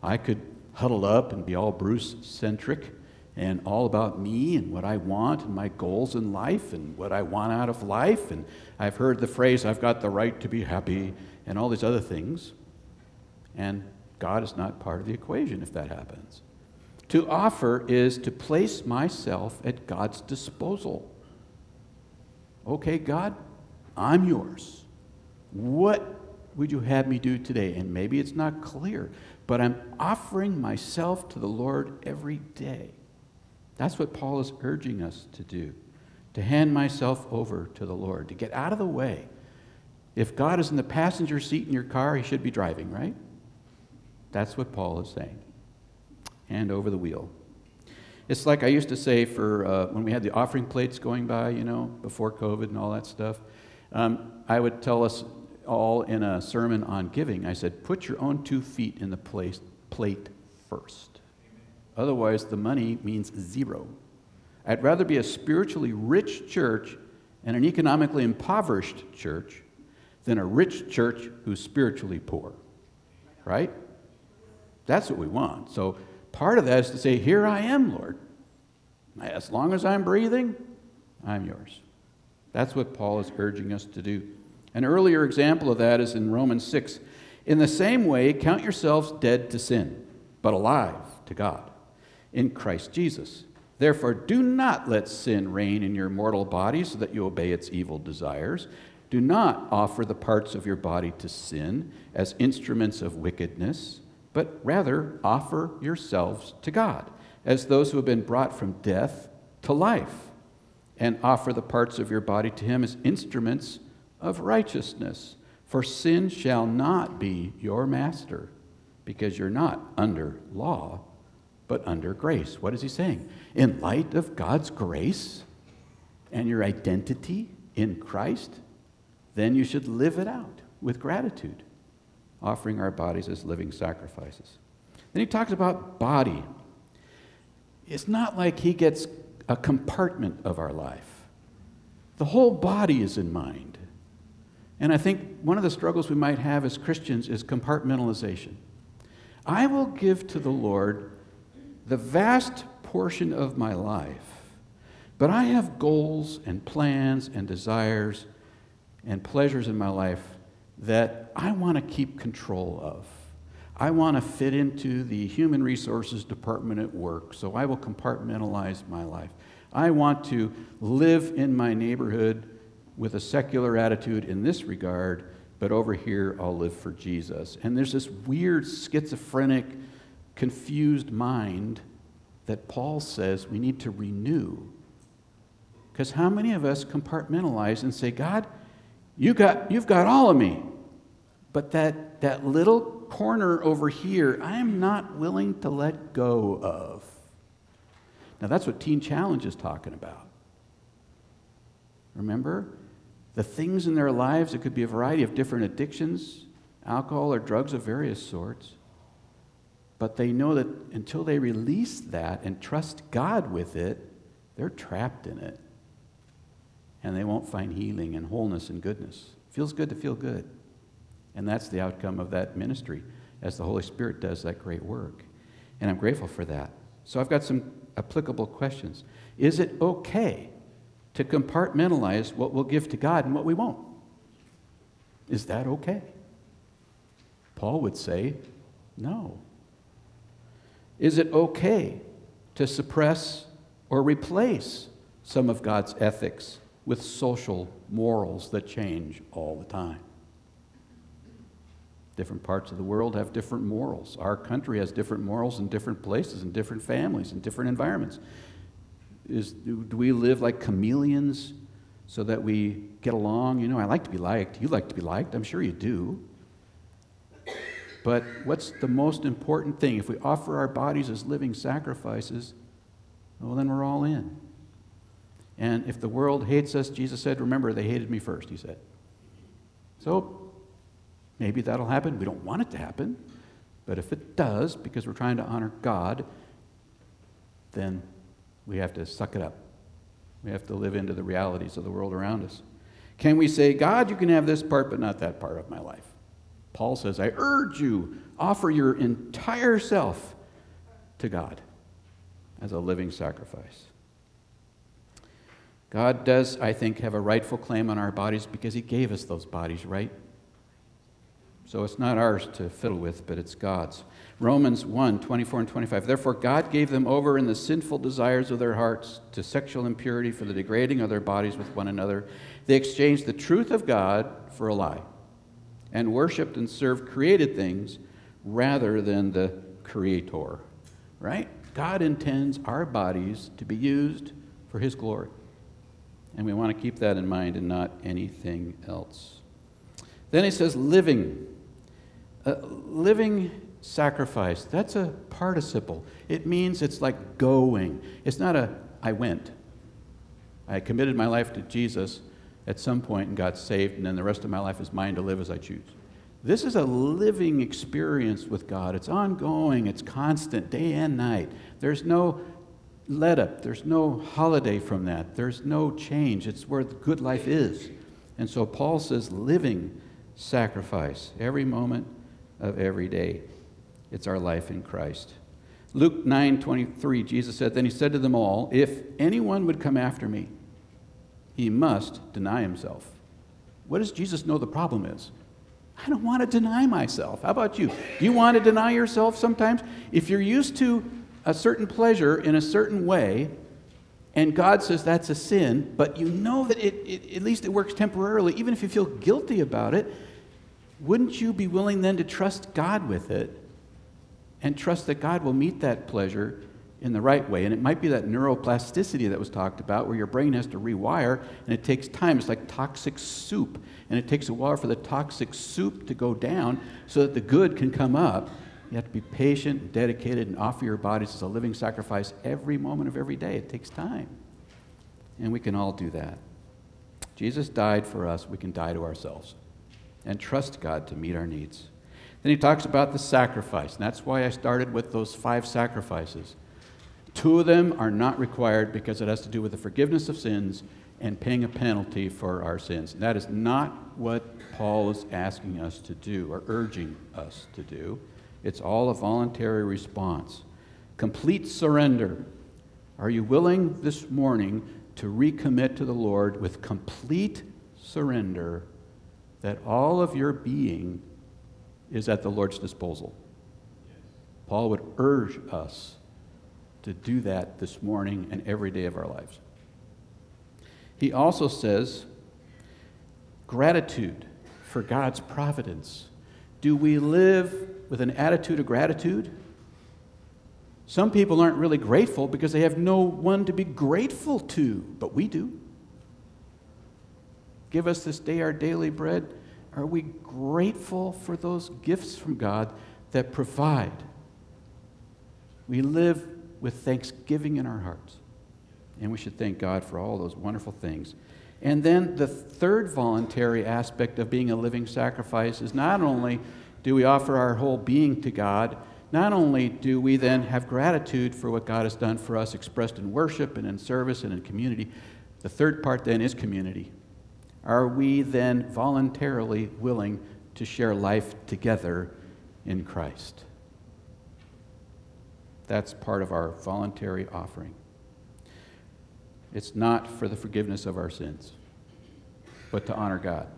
I could huddle up and be all Bruce centric and all about me and what I want and my goals in life and what I want out of life. And I've heard the phrase, I've got the right to be happy, and all these other things. And God is not part of the equation if that happens. To offer is to place myself at God's disposal. Okay, God, I'm yours. What would you have me do today? And maybe it's not clear, but I'm offering myself to the Lord every day. That's what Paul is urging us to do to hand myself over to the Lord, to get out of the way. If God is in the passenger seat in your car, he should be driving, right? That's what Paul is saying. Hand over the wheel. It's like I used to say for uh, when we had the offering plates going by, you know, before COVID and all that stuff. Um, I would tell us all in a sermon on giving, I said, put your own two feet in the place, plate first. Otherwise, the money means zero. I'd rather be a spiritually rich church and an economically impoverished church than a rich church who's spiritually poor. Right? That's what we want. So part of that is to say, Here I am, Lord. As long as I'm breathing, I'm yours. That's what Paul is urging us to do. An earlier example of that is in Romans 6. In the same way, count yourselves dead to sin, but alive to God in Christ Jesus. Therefore, do not let sin reign in your mortal body so that you obey its evil desires. Do not offer the parts of your body to sin as instruments of wickedness, but rather offer yourselves to God as those who have been brought from death to life, and offer the parts of your body to Him as instruments of righteousness. For sin shall not be your master, because you're not under law, but under grace. What is he saying? In light of God's grace and your identity in Christ, then you should live it out with gratitude, offering our bodies as living sacrifices. Then he talks about body. It's not like he gets a compartment of our life, the whole body is in mind. And I think one of the struggles we might have as Christians is compartmentalization. I will give to the Lord the vast portion of my life, but I have goals and plans and desires and pleasures in my life that I want to keep control of. I want to fit into the human resources department at work, so I will compartmentalize my life. I want to live in my neighborhood with a secular attitude in this regard, but over here I'll live for Jesus. And there's this weird schizophrenic, confused mind that Paul says we need to renew. Because how many of us compartmentalize and say, God, you got, you've got all of me, but that, that little corner over here, I'm not willing to let go of. Now, that's what Teen Challenge is talking about. Remember? The things in their lives, it could be a variety of different addictions, alcohol or drugs of various sorts. But they know that until they release that and trust God with it, they're trapped in it. And they won't find healing and wholeness and goodness. Feels good to feel good. And that's the outcome of that ministry as the Holy Spirit does that great work. And I'm grateful for that. So I've got some applicable questions. Is it okay to compartmentalize what we'll give to God and what we won't? Is that okay? Paul would say, no. Is it okay to suppress or replace some of God's ethics with social morals that change all the time? Different parts of the world have different morals. Our country has different morals in different places, in different families, in different environments. Is, do, do we live like chameleons so that we get along? You know, I like to be liked. You like to be liked. I'm sure you do. But what's the most important thing? If we offer our bodies as living sacrifices, well, then we're all in. And if the world hates us, Jesus said, remember, they hated me first, he said. So maybe that'll happen. We don't want it to happen. But if it does, because we're trying to honor God, then we have to suck it up. We have to live into the realities of the world around us. Can we say, God, you can have this part, but not that part of my life? Paul says, I urge you, offer your entire self to God as a living sacrifice. God does, I think, have a rightful claim on our bodies because He gave us those bodies, right? So it's not ours to fiddle with, but it's God's. Romans 1 24 and 25. Therefore, God gave them over in the sinful desires of their hearts to sexual impurity for the degrading of their bodies with one another. They exchanged the truth of God for a lie and worshiped and served created things rather than the Creator. Right? God intends our bodies to be used for His glory. And we want to keep that in mind and not anything else. Then he says, living. Uh, living sacrifice. That's a participle. It means it's like going. It's not a, I went. I committed my life to Jesus at some point and got saved, and then the rest of my life is mine to live as I choose. This is a living experience with God. It's ongoing, it's constant, day and night. There's no let up, there's no holiday from that, there's no change. It's where the good life is. And so Paul says, living sacrifice every moment of every day. It's our life in Christ. Luke 9 23, Jesus said, Then he said to them all, If anyone would come after me, he must deny himself. What does Jesus know the problem is? I don't want to deny myself. How about you? Do you want to deny yourself sometimes? If you're used to a certain pleasure in a certain way, and God says that's a sin, but you know that it, it, at least it works temporarily, even if you feel guilty about it, wouldn't you be willing then to trust God with it and trust that God will meet that pleasure in the right way? And it might be that neuroplasticity that was talked about, where your brain has to rewire, and it takes time. It's like toxic soup, and it takes a while for the toxic soup to go down so that the good can come up. You have to be patient, dedicated, and offer your bodies as a living sacrifice every moment of every day. It takes time. And we can all do that. Jesus died for us, we can die to ourselves and trust God to meet our needs. Then he talks about the sacrifice, and that's why I started with those five sacrifices. Two of them are not required because it has to do with the forgiveness of sins and paying a penalty for our sins. And that is not what Paul is asking us to do or urging us to do. It's all a voluntary response. Complete surrender. Are you willing this morning to recommit to the Lord with complete surrender that all of your being is at the Lord's disposal. Paul would urge us to do that this morning and every day of our lives. He also says, gratitude for God's providence. Do we live with an attitude of gratitude? Some people aren't really grateful because they have no one to be grateful to, but we do. Give us this day our daily bread. Are we grateful for those gifts from God that provide? We live with thanksgiving in our hearts. And we should thank God for all those wonderful things. And then the third voluntary aspect of being a living sacrifice is not only do we offer our whole being to God, not only do we then have gratitude for what God has done for us, expressed in worship and in service and in community, the third part then is community are we then voluntarily willing to share life together in Christ? That's part of our voluntary offering. It's not for the forgiveness of our sins, but to honor God.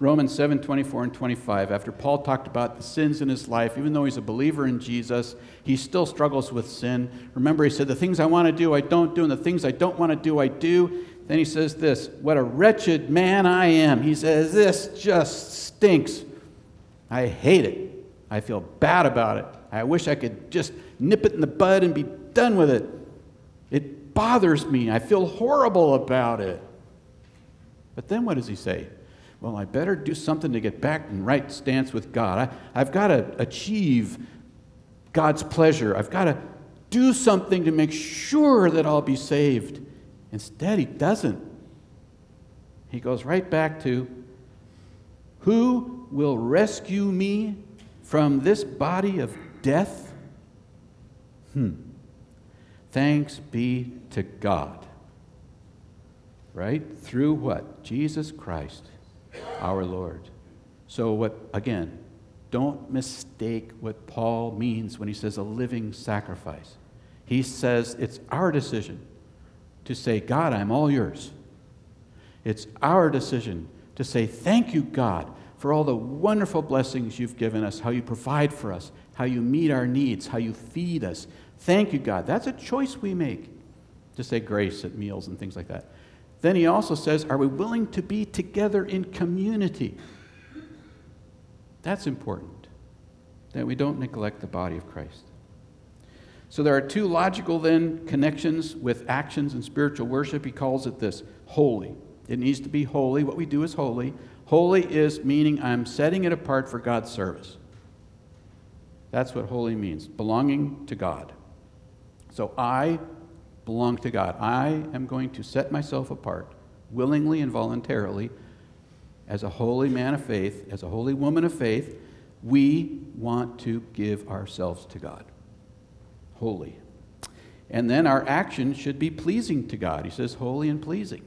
Romans 7 24 and 25, after Paul talked about the sins in his life, even though he's a believer in Jesus, he still struggles with sin. Remember, he said, The things I want to do, I don't do, and the things I don't want to do, I do. Then he says this What a wretched man I am. He says, This just stinks. I hate it. I feel bad about it. I wish I could just nip it in the bud and be done with it. It bothers me. I feel horrible about it. But then what does he say? Well, I better do something to get back in right stance with God. I, I've got to achieve God's pleasure. I've got to do something to make sure that I'll be saved. Instead, he doesn't. He goes right back to Who will rescue me from this body of death? Hmm. Thanks be to God. Right? Through what? Jesus Christ, our Lord. So, what, again, don't mistake what Paul means when he says a living sacrifice. He says it's our decision to say, God, I'm all yours. It's our decision to say, Thank you, God, for all the wonderful blessings you've given us, how you provide for us, how you meet our needs, how you feed us. Thank you, God. That's a choice we make to say grace at meals and things like that. Then he also says, Are we willing to be together in community? That's important, that we don't neglect the body of Christ. So there are two logical then connections with actions and spiritual worship. He calls it this holy. It needs to be holy. What we do is holy. Holy is meaning I'm setting it apart for God's service. That's what holy means belonging to God. So I belong to God. I am going to set myself apart willingly and voluntarily as a holy man of faith, as a holy woman of faith. We want to give ourselves to God. Holy. And then our action should be pleasing to God. He says, holy and pleasing.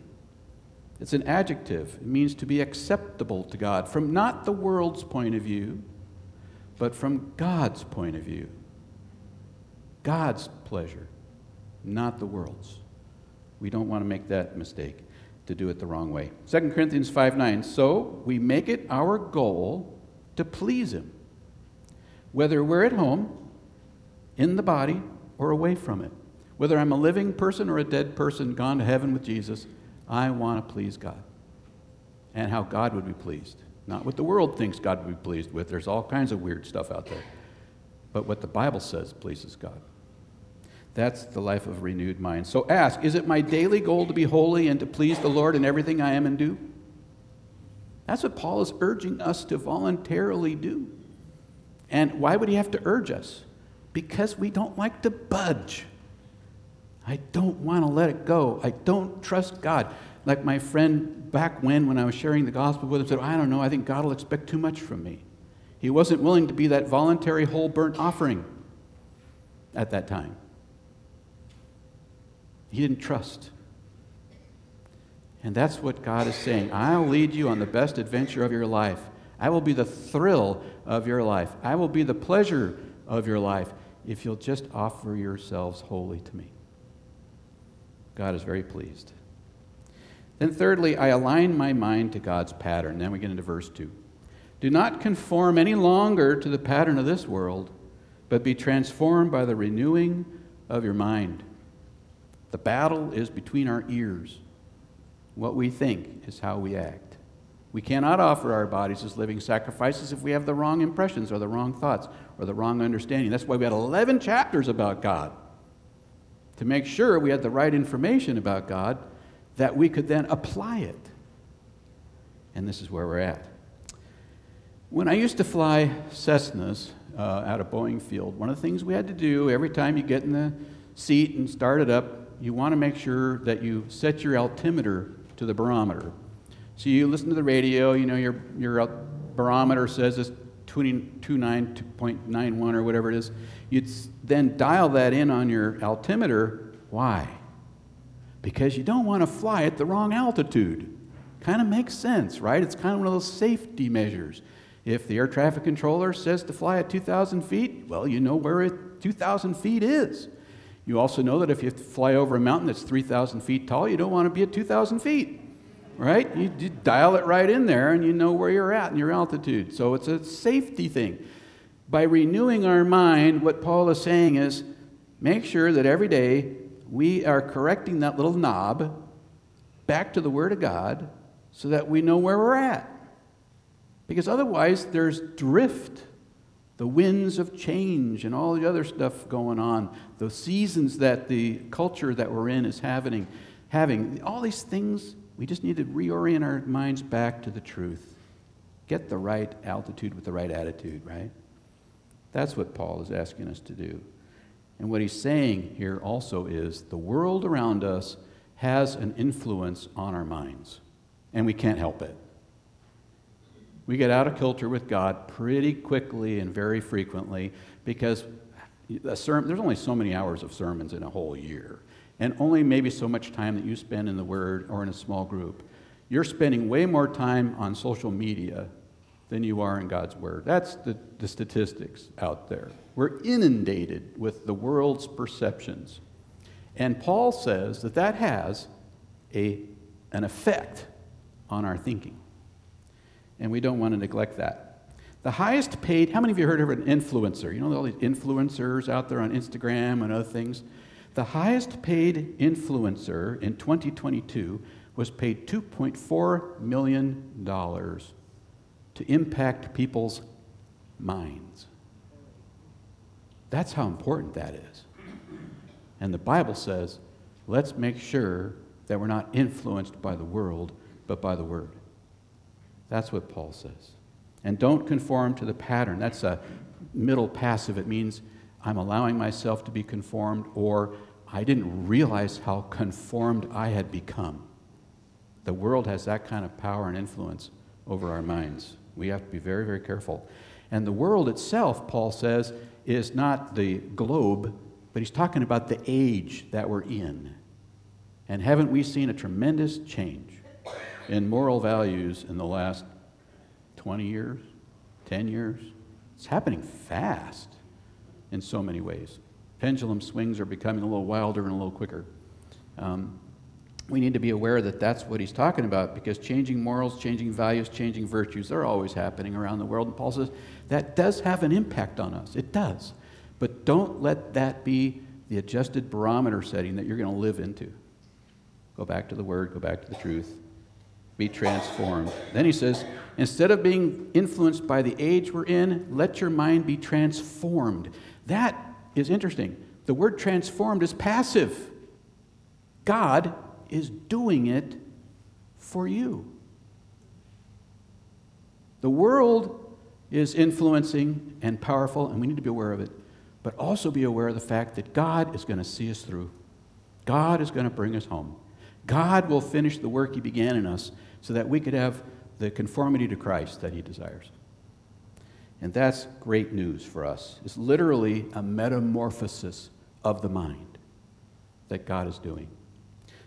It's an adjective. It means to be acceptable to God from not the world's point of view, but from God's point of view. God's pleasure, not the world's. We don't want to make that mistake to do it the wrong way. 2 Corinthians 5 9. So we make it our goal to please Him, whether we're at home, in the body, or away from it. Whether I'm a living person or a dead person gone to heaven with Jesus, I want to please God. And how God would be pleased. Not what the world thinks God would be pleased with. There's all kinds of weird stuff out there. But what the Bible says pleases God. That's the life of renewed mind. So ask Is it my daily goal to be holy and to please the Lord in everything I am and do? That's what Paul is urging us to voluntarily do. And why would he have to urge us? Because we don't like to budge. I don't want to let it go. I don't trust God. Like my friend back when, when I was sharing the gospel with him, said, I don't know, I think God will expect too much from me. He wasn't willing to be that voluntary whole burnt offering at that time. He didn't trust. And that's what God is saying. I'll lead you on the best adventure of your life. I will be the thrill of your life. I will be the pleasure of your life if you'll just offer yourselves wholly to me. God is very pleased. Then, thirdly, I align my mind to God's pattern. Then we get into verse 2. Do not conform any longer to the pattern of this world, but be transformed by the renewing of your mind. The battle is between our ears. What we think is how we act. We cannot offer our bodies as living sacrifices if we have the wrong impressions or the wrong thoughts or the wrong understanding. That's why we had 11 chapters about God to make sure we had the right information about God that we could then apply it. And this is where we're at. When I used to fly Cessnas uh, out of Boeing Field, one of the things we had to do every time you get in the seat and start it up, you want to make sure that you set your altimeter to the barometer. So you listen to the radio, you know, your, your barometer says it's 29.91 or whatever it is. You'd then dial that in on your altimeter. Why? Because you don't want to fly at the wrong altitude. Kind of makes sense, right? It's kind of one of those safety measures. If the air traffic controller says to fly at 2,000 feet, well, you know where it, 2,000 feet is. You also know that if you fly over a mountain that's 3,000 feet tall, you don't want to be at 2,000 feet, right? You, you dial it right in there and you know where you're at and your altitude. So it's a safety thing. By renewing our mind, what Paul is saying is make sure that every day we are correcting that little knob back to the Word of God so that we know where we're at. Because otherwise, there's drift the winds of change and all the other stuff going on, the seasons that the culture that we're in is having, having all these things, we just need to reorient our minds back to the truth. Get the right altitude with the right attitude, right? That's what Paul is asking us to do. And what he's saying here also is the world around us has an influence on our minds, and we can't help it we get out of kilter with God pretty quickly and very frequently because there's only so many hours of sermons in a whole year, and only maybe so much time that you spend in the Word or in a small group. You're spending way more time on social media than you are in God's Word. That's the, the statistics out there. We're inundated with the world's perceptions. And Paul says that that has a, an effect on our thinking and we don't want to neglect that. The highest paid, how many of you heard of an influencer? You know all these influencers out there on Instagram and other things? The highest paid influencer in 2022 was paid $2.4 million to impact people's minds. That's how important that is. And the Bible says, let's make sure that we're not influenced by the world, but by the Word. That's what Paul says. And don't conform to the pattern. That's a middle passive. It means I'm allowing myself to be conformed, or I didn't realize how conformed I had become. The world has that kind of power and influence over our minds. We have to be very, very careful. And the world itself, Paul says, is not the globe, but he's talking about the age that we're in. And haven't we seen a tremendous change in moral values in the last 20 years, 10 years? It's happening fast in so many ways. Pendulum swings are becoming a little wilder and a little quicker. Um, we need to be aware that that's what he's talking about because changing morals, changing values, changing virtues, they're always happening around the world. And Paul says that does have an impact on us. It does. But don't let that be the adjusted barometer setting that you're going to live into. Go back to the Word, go back to the truth, be transformed. Then he says, instead of being influenced by the age we're in, let your mind be transformed. That is interesting. The word transformed is passive. God is doing it for you. The world is influencing and powerful, and we need to be aware of it, but also be aware of the fact that God is going to see us through. God is going to bring us home. God will finish the work He began in us so that we could have the conformity to Christ that He desires. And that's great news for us. It's literally a metamorphosis of the mind that God is doing.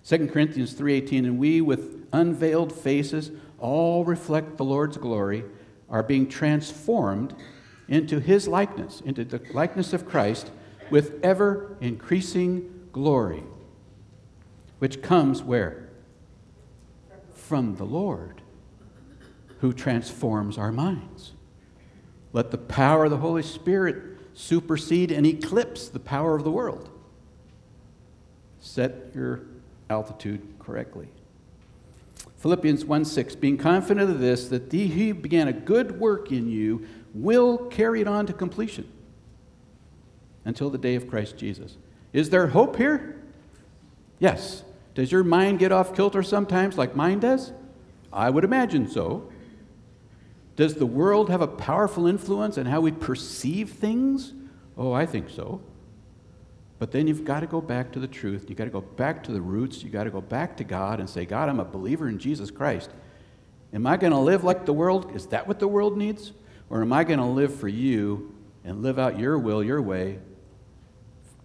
2 Corinthians 3:18 and we with unveiled faces all reflect the Lord's glory are being transformed into his likeness into the likeness of Christ with ever increasing glory which comes where from the Lord who transforms our minds let the power of the Holy Spirit supersede and eclipse the power of the world set your altitude correctly. Philippians 1 6, being confident of this, that he who began a good work in you will carry it on to completion until the day of Christ Jesus. Is there hope here? Yes. Does your mind get off kilter sometimes like mine does? I would imagine so. Does the world have a powerful influence on how we perceive things? Oh, I think so. But then you've got to go back to the truth. You've got to go back to the roots. You've got to go back to God and say, God, I'm a believer in Jesus Christ. Am I going to live like the world? Is that what the world needs? Or am I going to live for you and live out your will, your way?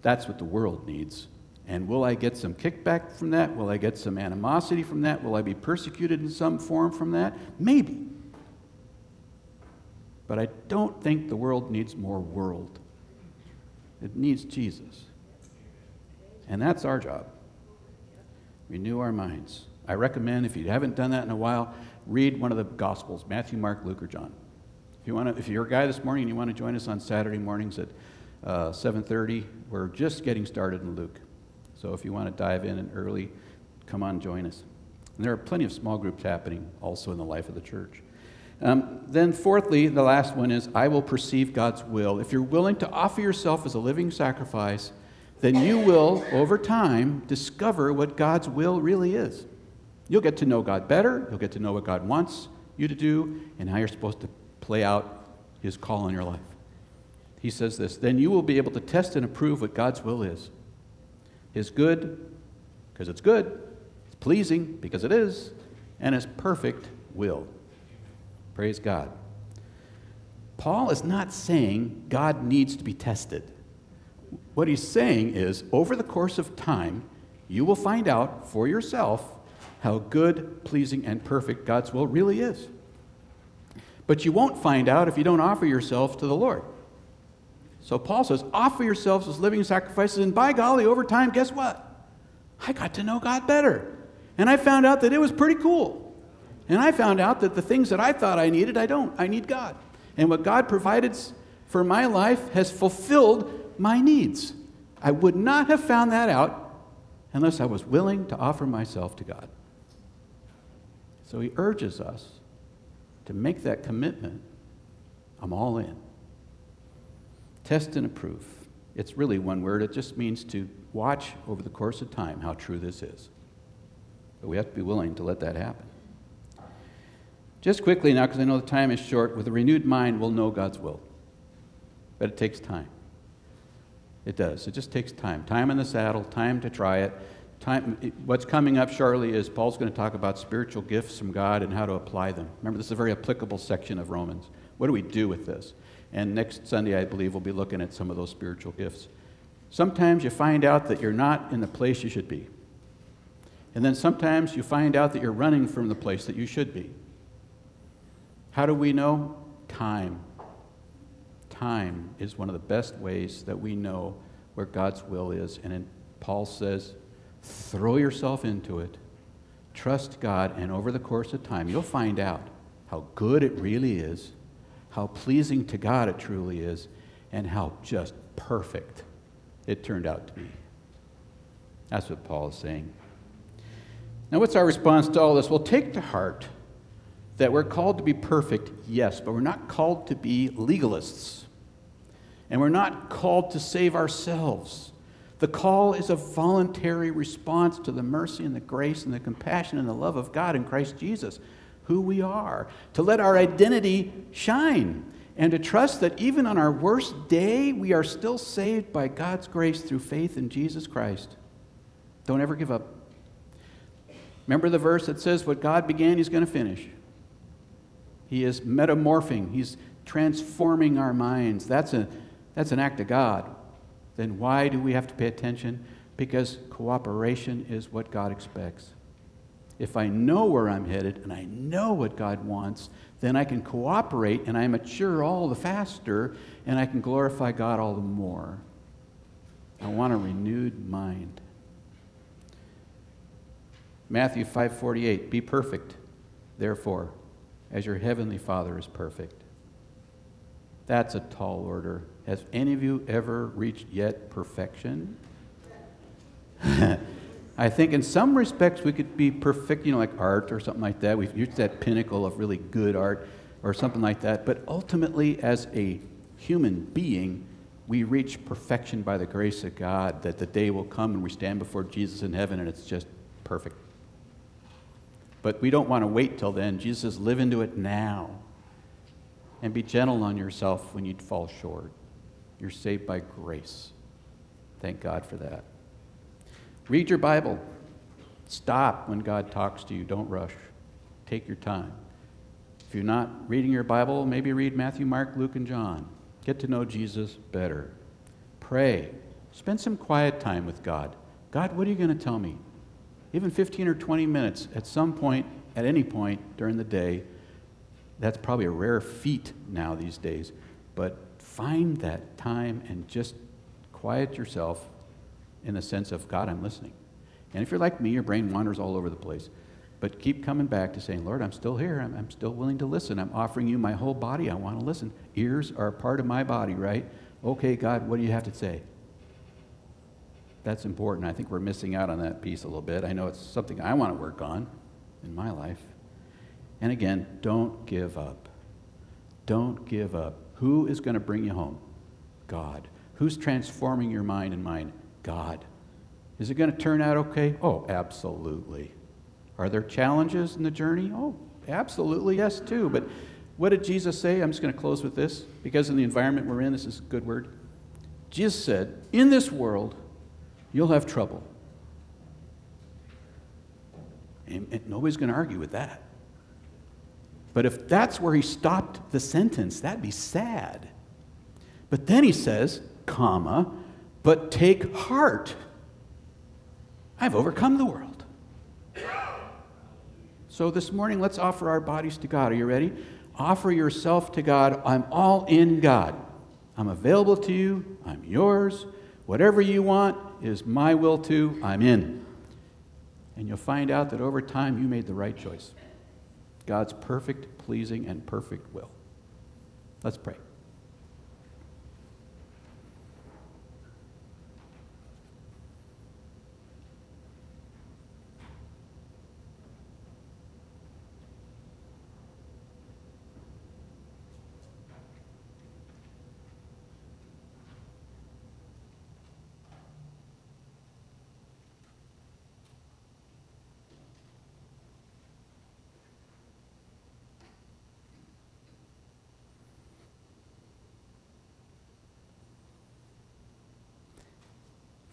That's what the world needs. And will I get some kickback from that? Will I get some animosity from that? Will I be persecuted in some form from that? Maybe. But I don't think the world needs more world. It needs Jesus. And that's our job. Renew our minds. I recommend, if you haven't done that in a while, read one of the Gospels Matthew, Mark, Luke, or John. If, you want to, if you're a guy this morning and you want to join us on Saturday mornings at uh, 7.30, we're just getting started in Luke. So if you want to dive in and early, come on, join us. And there are plenty of small groups happening also in the life of the church. Um, then, fourthly, the last one is I will perceive God's will. If you're willing to offer yourself as a living sacrifice, then you will, over time, discover what God's will really is. You'll get to know God better, you'll get to know what God wants you to do, and how you're supposed to play out His call in your life. He says this Then you will be able to test and approve what God's will is. His good, because it's good, it's pleasing, because it is, and His perfect will. Praise God. Paul is not saying God needs to be tested. What he's saying is, over the course of time, you will find out for yourself how good, pleasing, and perfect God's will really is. But you won't find out if you don't offer yourself to the Lord. So Paul says, offer yourselves as living sacrifices, and by golly, over time, guess what? I got to know God better. And I found out that it was pretty cool. And I found out that the things that I thought I needed, I don't. I need God. And what God provided for my life has fulfilled my needs. I would not have found that out unless I was willing to offer myself to God. So he urges us to make that commitment. I'm all in. Test and approve. It's really one word. It just means to watch over the course of time how true this is. But we have to be willing to let that happen. Just quickly now, because I know the time is short, with a renewed mind, we'll know God's will. But it takes time. It does. It just takes time. Time in the saddle, time to try it. Time, what's coming up shortly is Paul's going to talk about spiritual gifts from God and how to apply them. Remember, this is a very applicable section of Romans. What do we do with this? And next Sunday, I believe, we'll be looking at some of those spiritual gifts. Sometimes you find out that you're not in the place you should be. And then sometimes you find out that you're running from the place that you should be. How do we know? Time. Time is one of the best ways that we know where God's will is. And Paul says, throw yourself into it, trust God, and over the course of time, you'll find out how good it really is, how pleasing to God it truly is, and how just perfect it turned out to be. That's what Paul is saying. Now, what's our response to all this? Well, take to heart that we're called to be perfect, yes, but we're not called to be legalists. And we're not called to save ourselves. The call is a voluntary response to the mercy and the grace and the compassion and the love of God in Christ Jesus, who we are, to let our identity shine, and to trust that even on our worst day, we are still saved by God's grace through faith in Jesus Christ. Don't ever give up. Remember the verse that says, What God began, He's going to finish. He is metamorphing, He's transforming our minds. That's, a, that's an act of God. Then why do we have to pay attention? Because cooperation is what God expects. If I know where I'm headed and I know what God wants, then I can cooperate and I mature all the faster and I can glorify God all the more. I want a renewed mind. Matthew 5:48 Be perfect, therefore, as your heavenly Father is perfect. That's a tall order. Has any of you ever reached yet perfection? I think in some respects we could be perfect, you know, like art or something like that. We've reached that pinnacle of really good art or something like that. But ultimately, as a human being, we reach perfection by the grace of God, that the day will come and we stand before Jesus in heaven and it's just perfect. But we don't want to wait till then. Jesus says, live into it now. And be gentle on yourself when you fall short. You're saved by grace. Thank God for that. Read your Bible. Stop when God talks to you. Don't rush. Take your time. If you're not reading your Bible, maybe read Matthew, Mark, Luke, and John. Get to know Jesus better. Pray. Spend some quiet time with God. God, what are you going to tell me? Even 15 or 20 minutes at some point, at any point during the day. That's probably a rare feat now these days. But find that time and just quiet yourself in the sense of, God, I'm listening. And if you're like me, your brain wanders all over the place. But keep coming back to saying, Lord, I'm still here. I'm, I'm still willing to listen. I'm offering you my whole body. I want to listen. Ears are part of my body, right? Okay, God, what do you have to say? That's important. I think we're missing out on that piece a little bit. I know it's something I want to work on in my life. And again, don't give up. Don't give up. Who is going to bring you home? God. Who's transforming your mind and mind? God. Is it going to turn out okay? Oh, absolutely. Are there challenges in the journey? Oh, absolutely, yes, too. But what did Jesus say? I'm just going to close with this because in the environment we're in, this is a good word. Jesus said, In this world, you'll have trouble. And, nobody's going to argue with that. But if that's where he stopped the sentence, that'd be sad. But then he says, comma, but take heart. I've overcome the world. So this morning, let's offer our bodies to God. Are you ready? Offer yourself to God. I'm all in God. I'm available to you. I'm yours. Whatever you want is my will to. I'm in. And you'll find out that over time you made the right choice God's perfect, pleasing, and perfect will. Let's pray.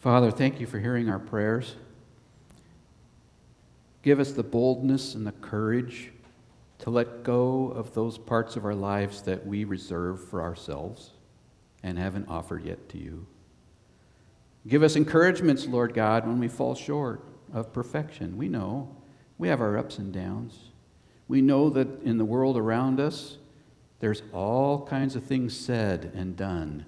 Father, thank you for hearing our prayers. Give us the boldness and the courage to let go of those parts of our lives that we reserve for ourselves and haven't offered yet to you. Give us encouragements, Lord God, when we fall short of perfection. We know we have our ups and downs. We know that in the world around us, there's all kinds of things said and done.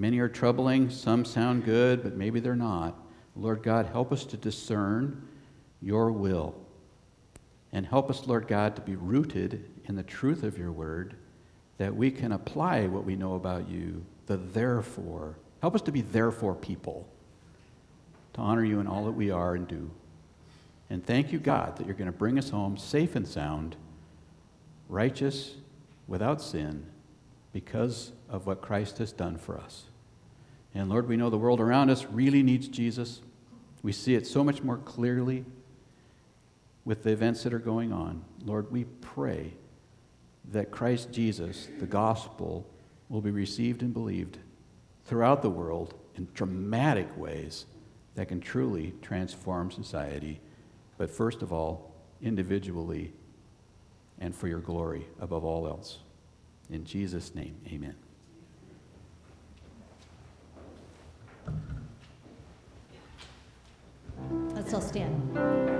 Many are troubling, some sound good, but maybe they're not. Lord God, help us to discern your will. And help us, Lord God, to be rooted in the truth of your word, that we can apply what we know about you, the therefore. Help us to be therefore people, to honor you in all that we are and do. And thank you, God, that you're going to bring us home safe and sound, righteous, without sin, because of what Christ has done for us. And Lord, we know the world around us really needs Jesus. We see it so much more clearly with the events that are going on. Lord, we pray that Christ Jesus, the gospel, will be received and believed throughout the world in dramatic ways that can truly transform society, but first of all, individually and for your glory above all else. In Jesus' name, amen. Let's all stand.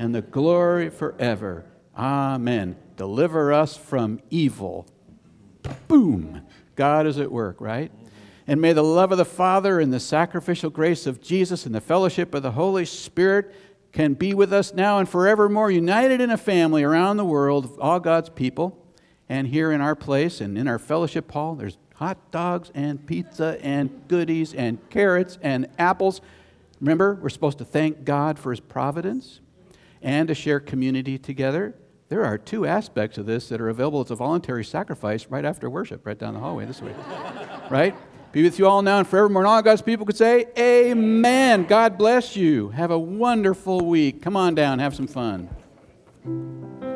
and the glory forever. Amen. Deliver us from evil. Boom. God is at work, right? And may the love of the Father and the sacrificial grace of Jesus and the fellowship of the Holy Spirit can be with us now and forevermore, united in a family around the world, all God's people. And here in our place and in our fellowship hall, there's hot dogs and pizza and goodies and carrots and apples. Remember, we're supposed to thank God for his providence and to share community together. There are two aspects of this that are available. as a voluntary sacrifice right after worship, right down the hallway this way. right? Be with you all now and forevermore. And all God's people could say, Amen. God bless you. Have a wonderful week. Come on down, have some fun.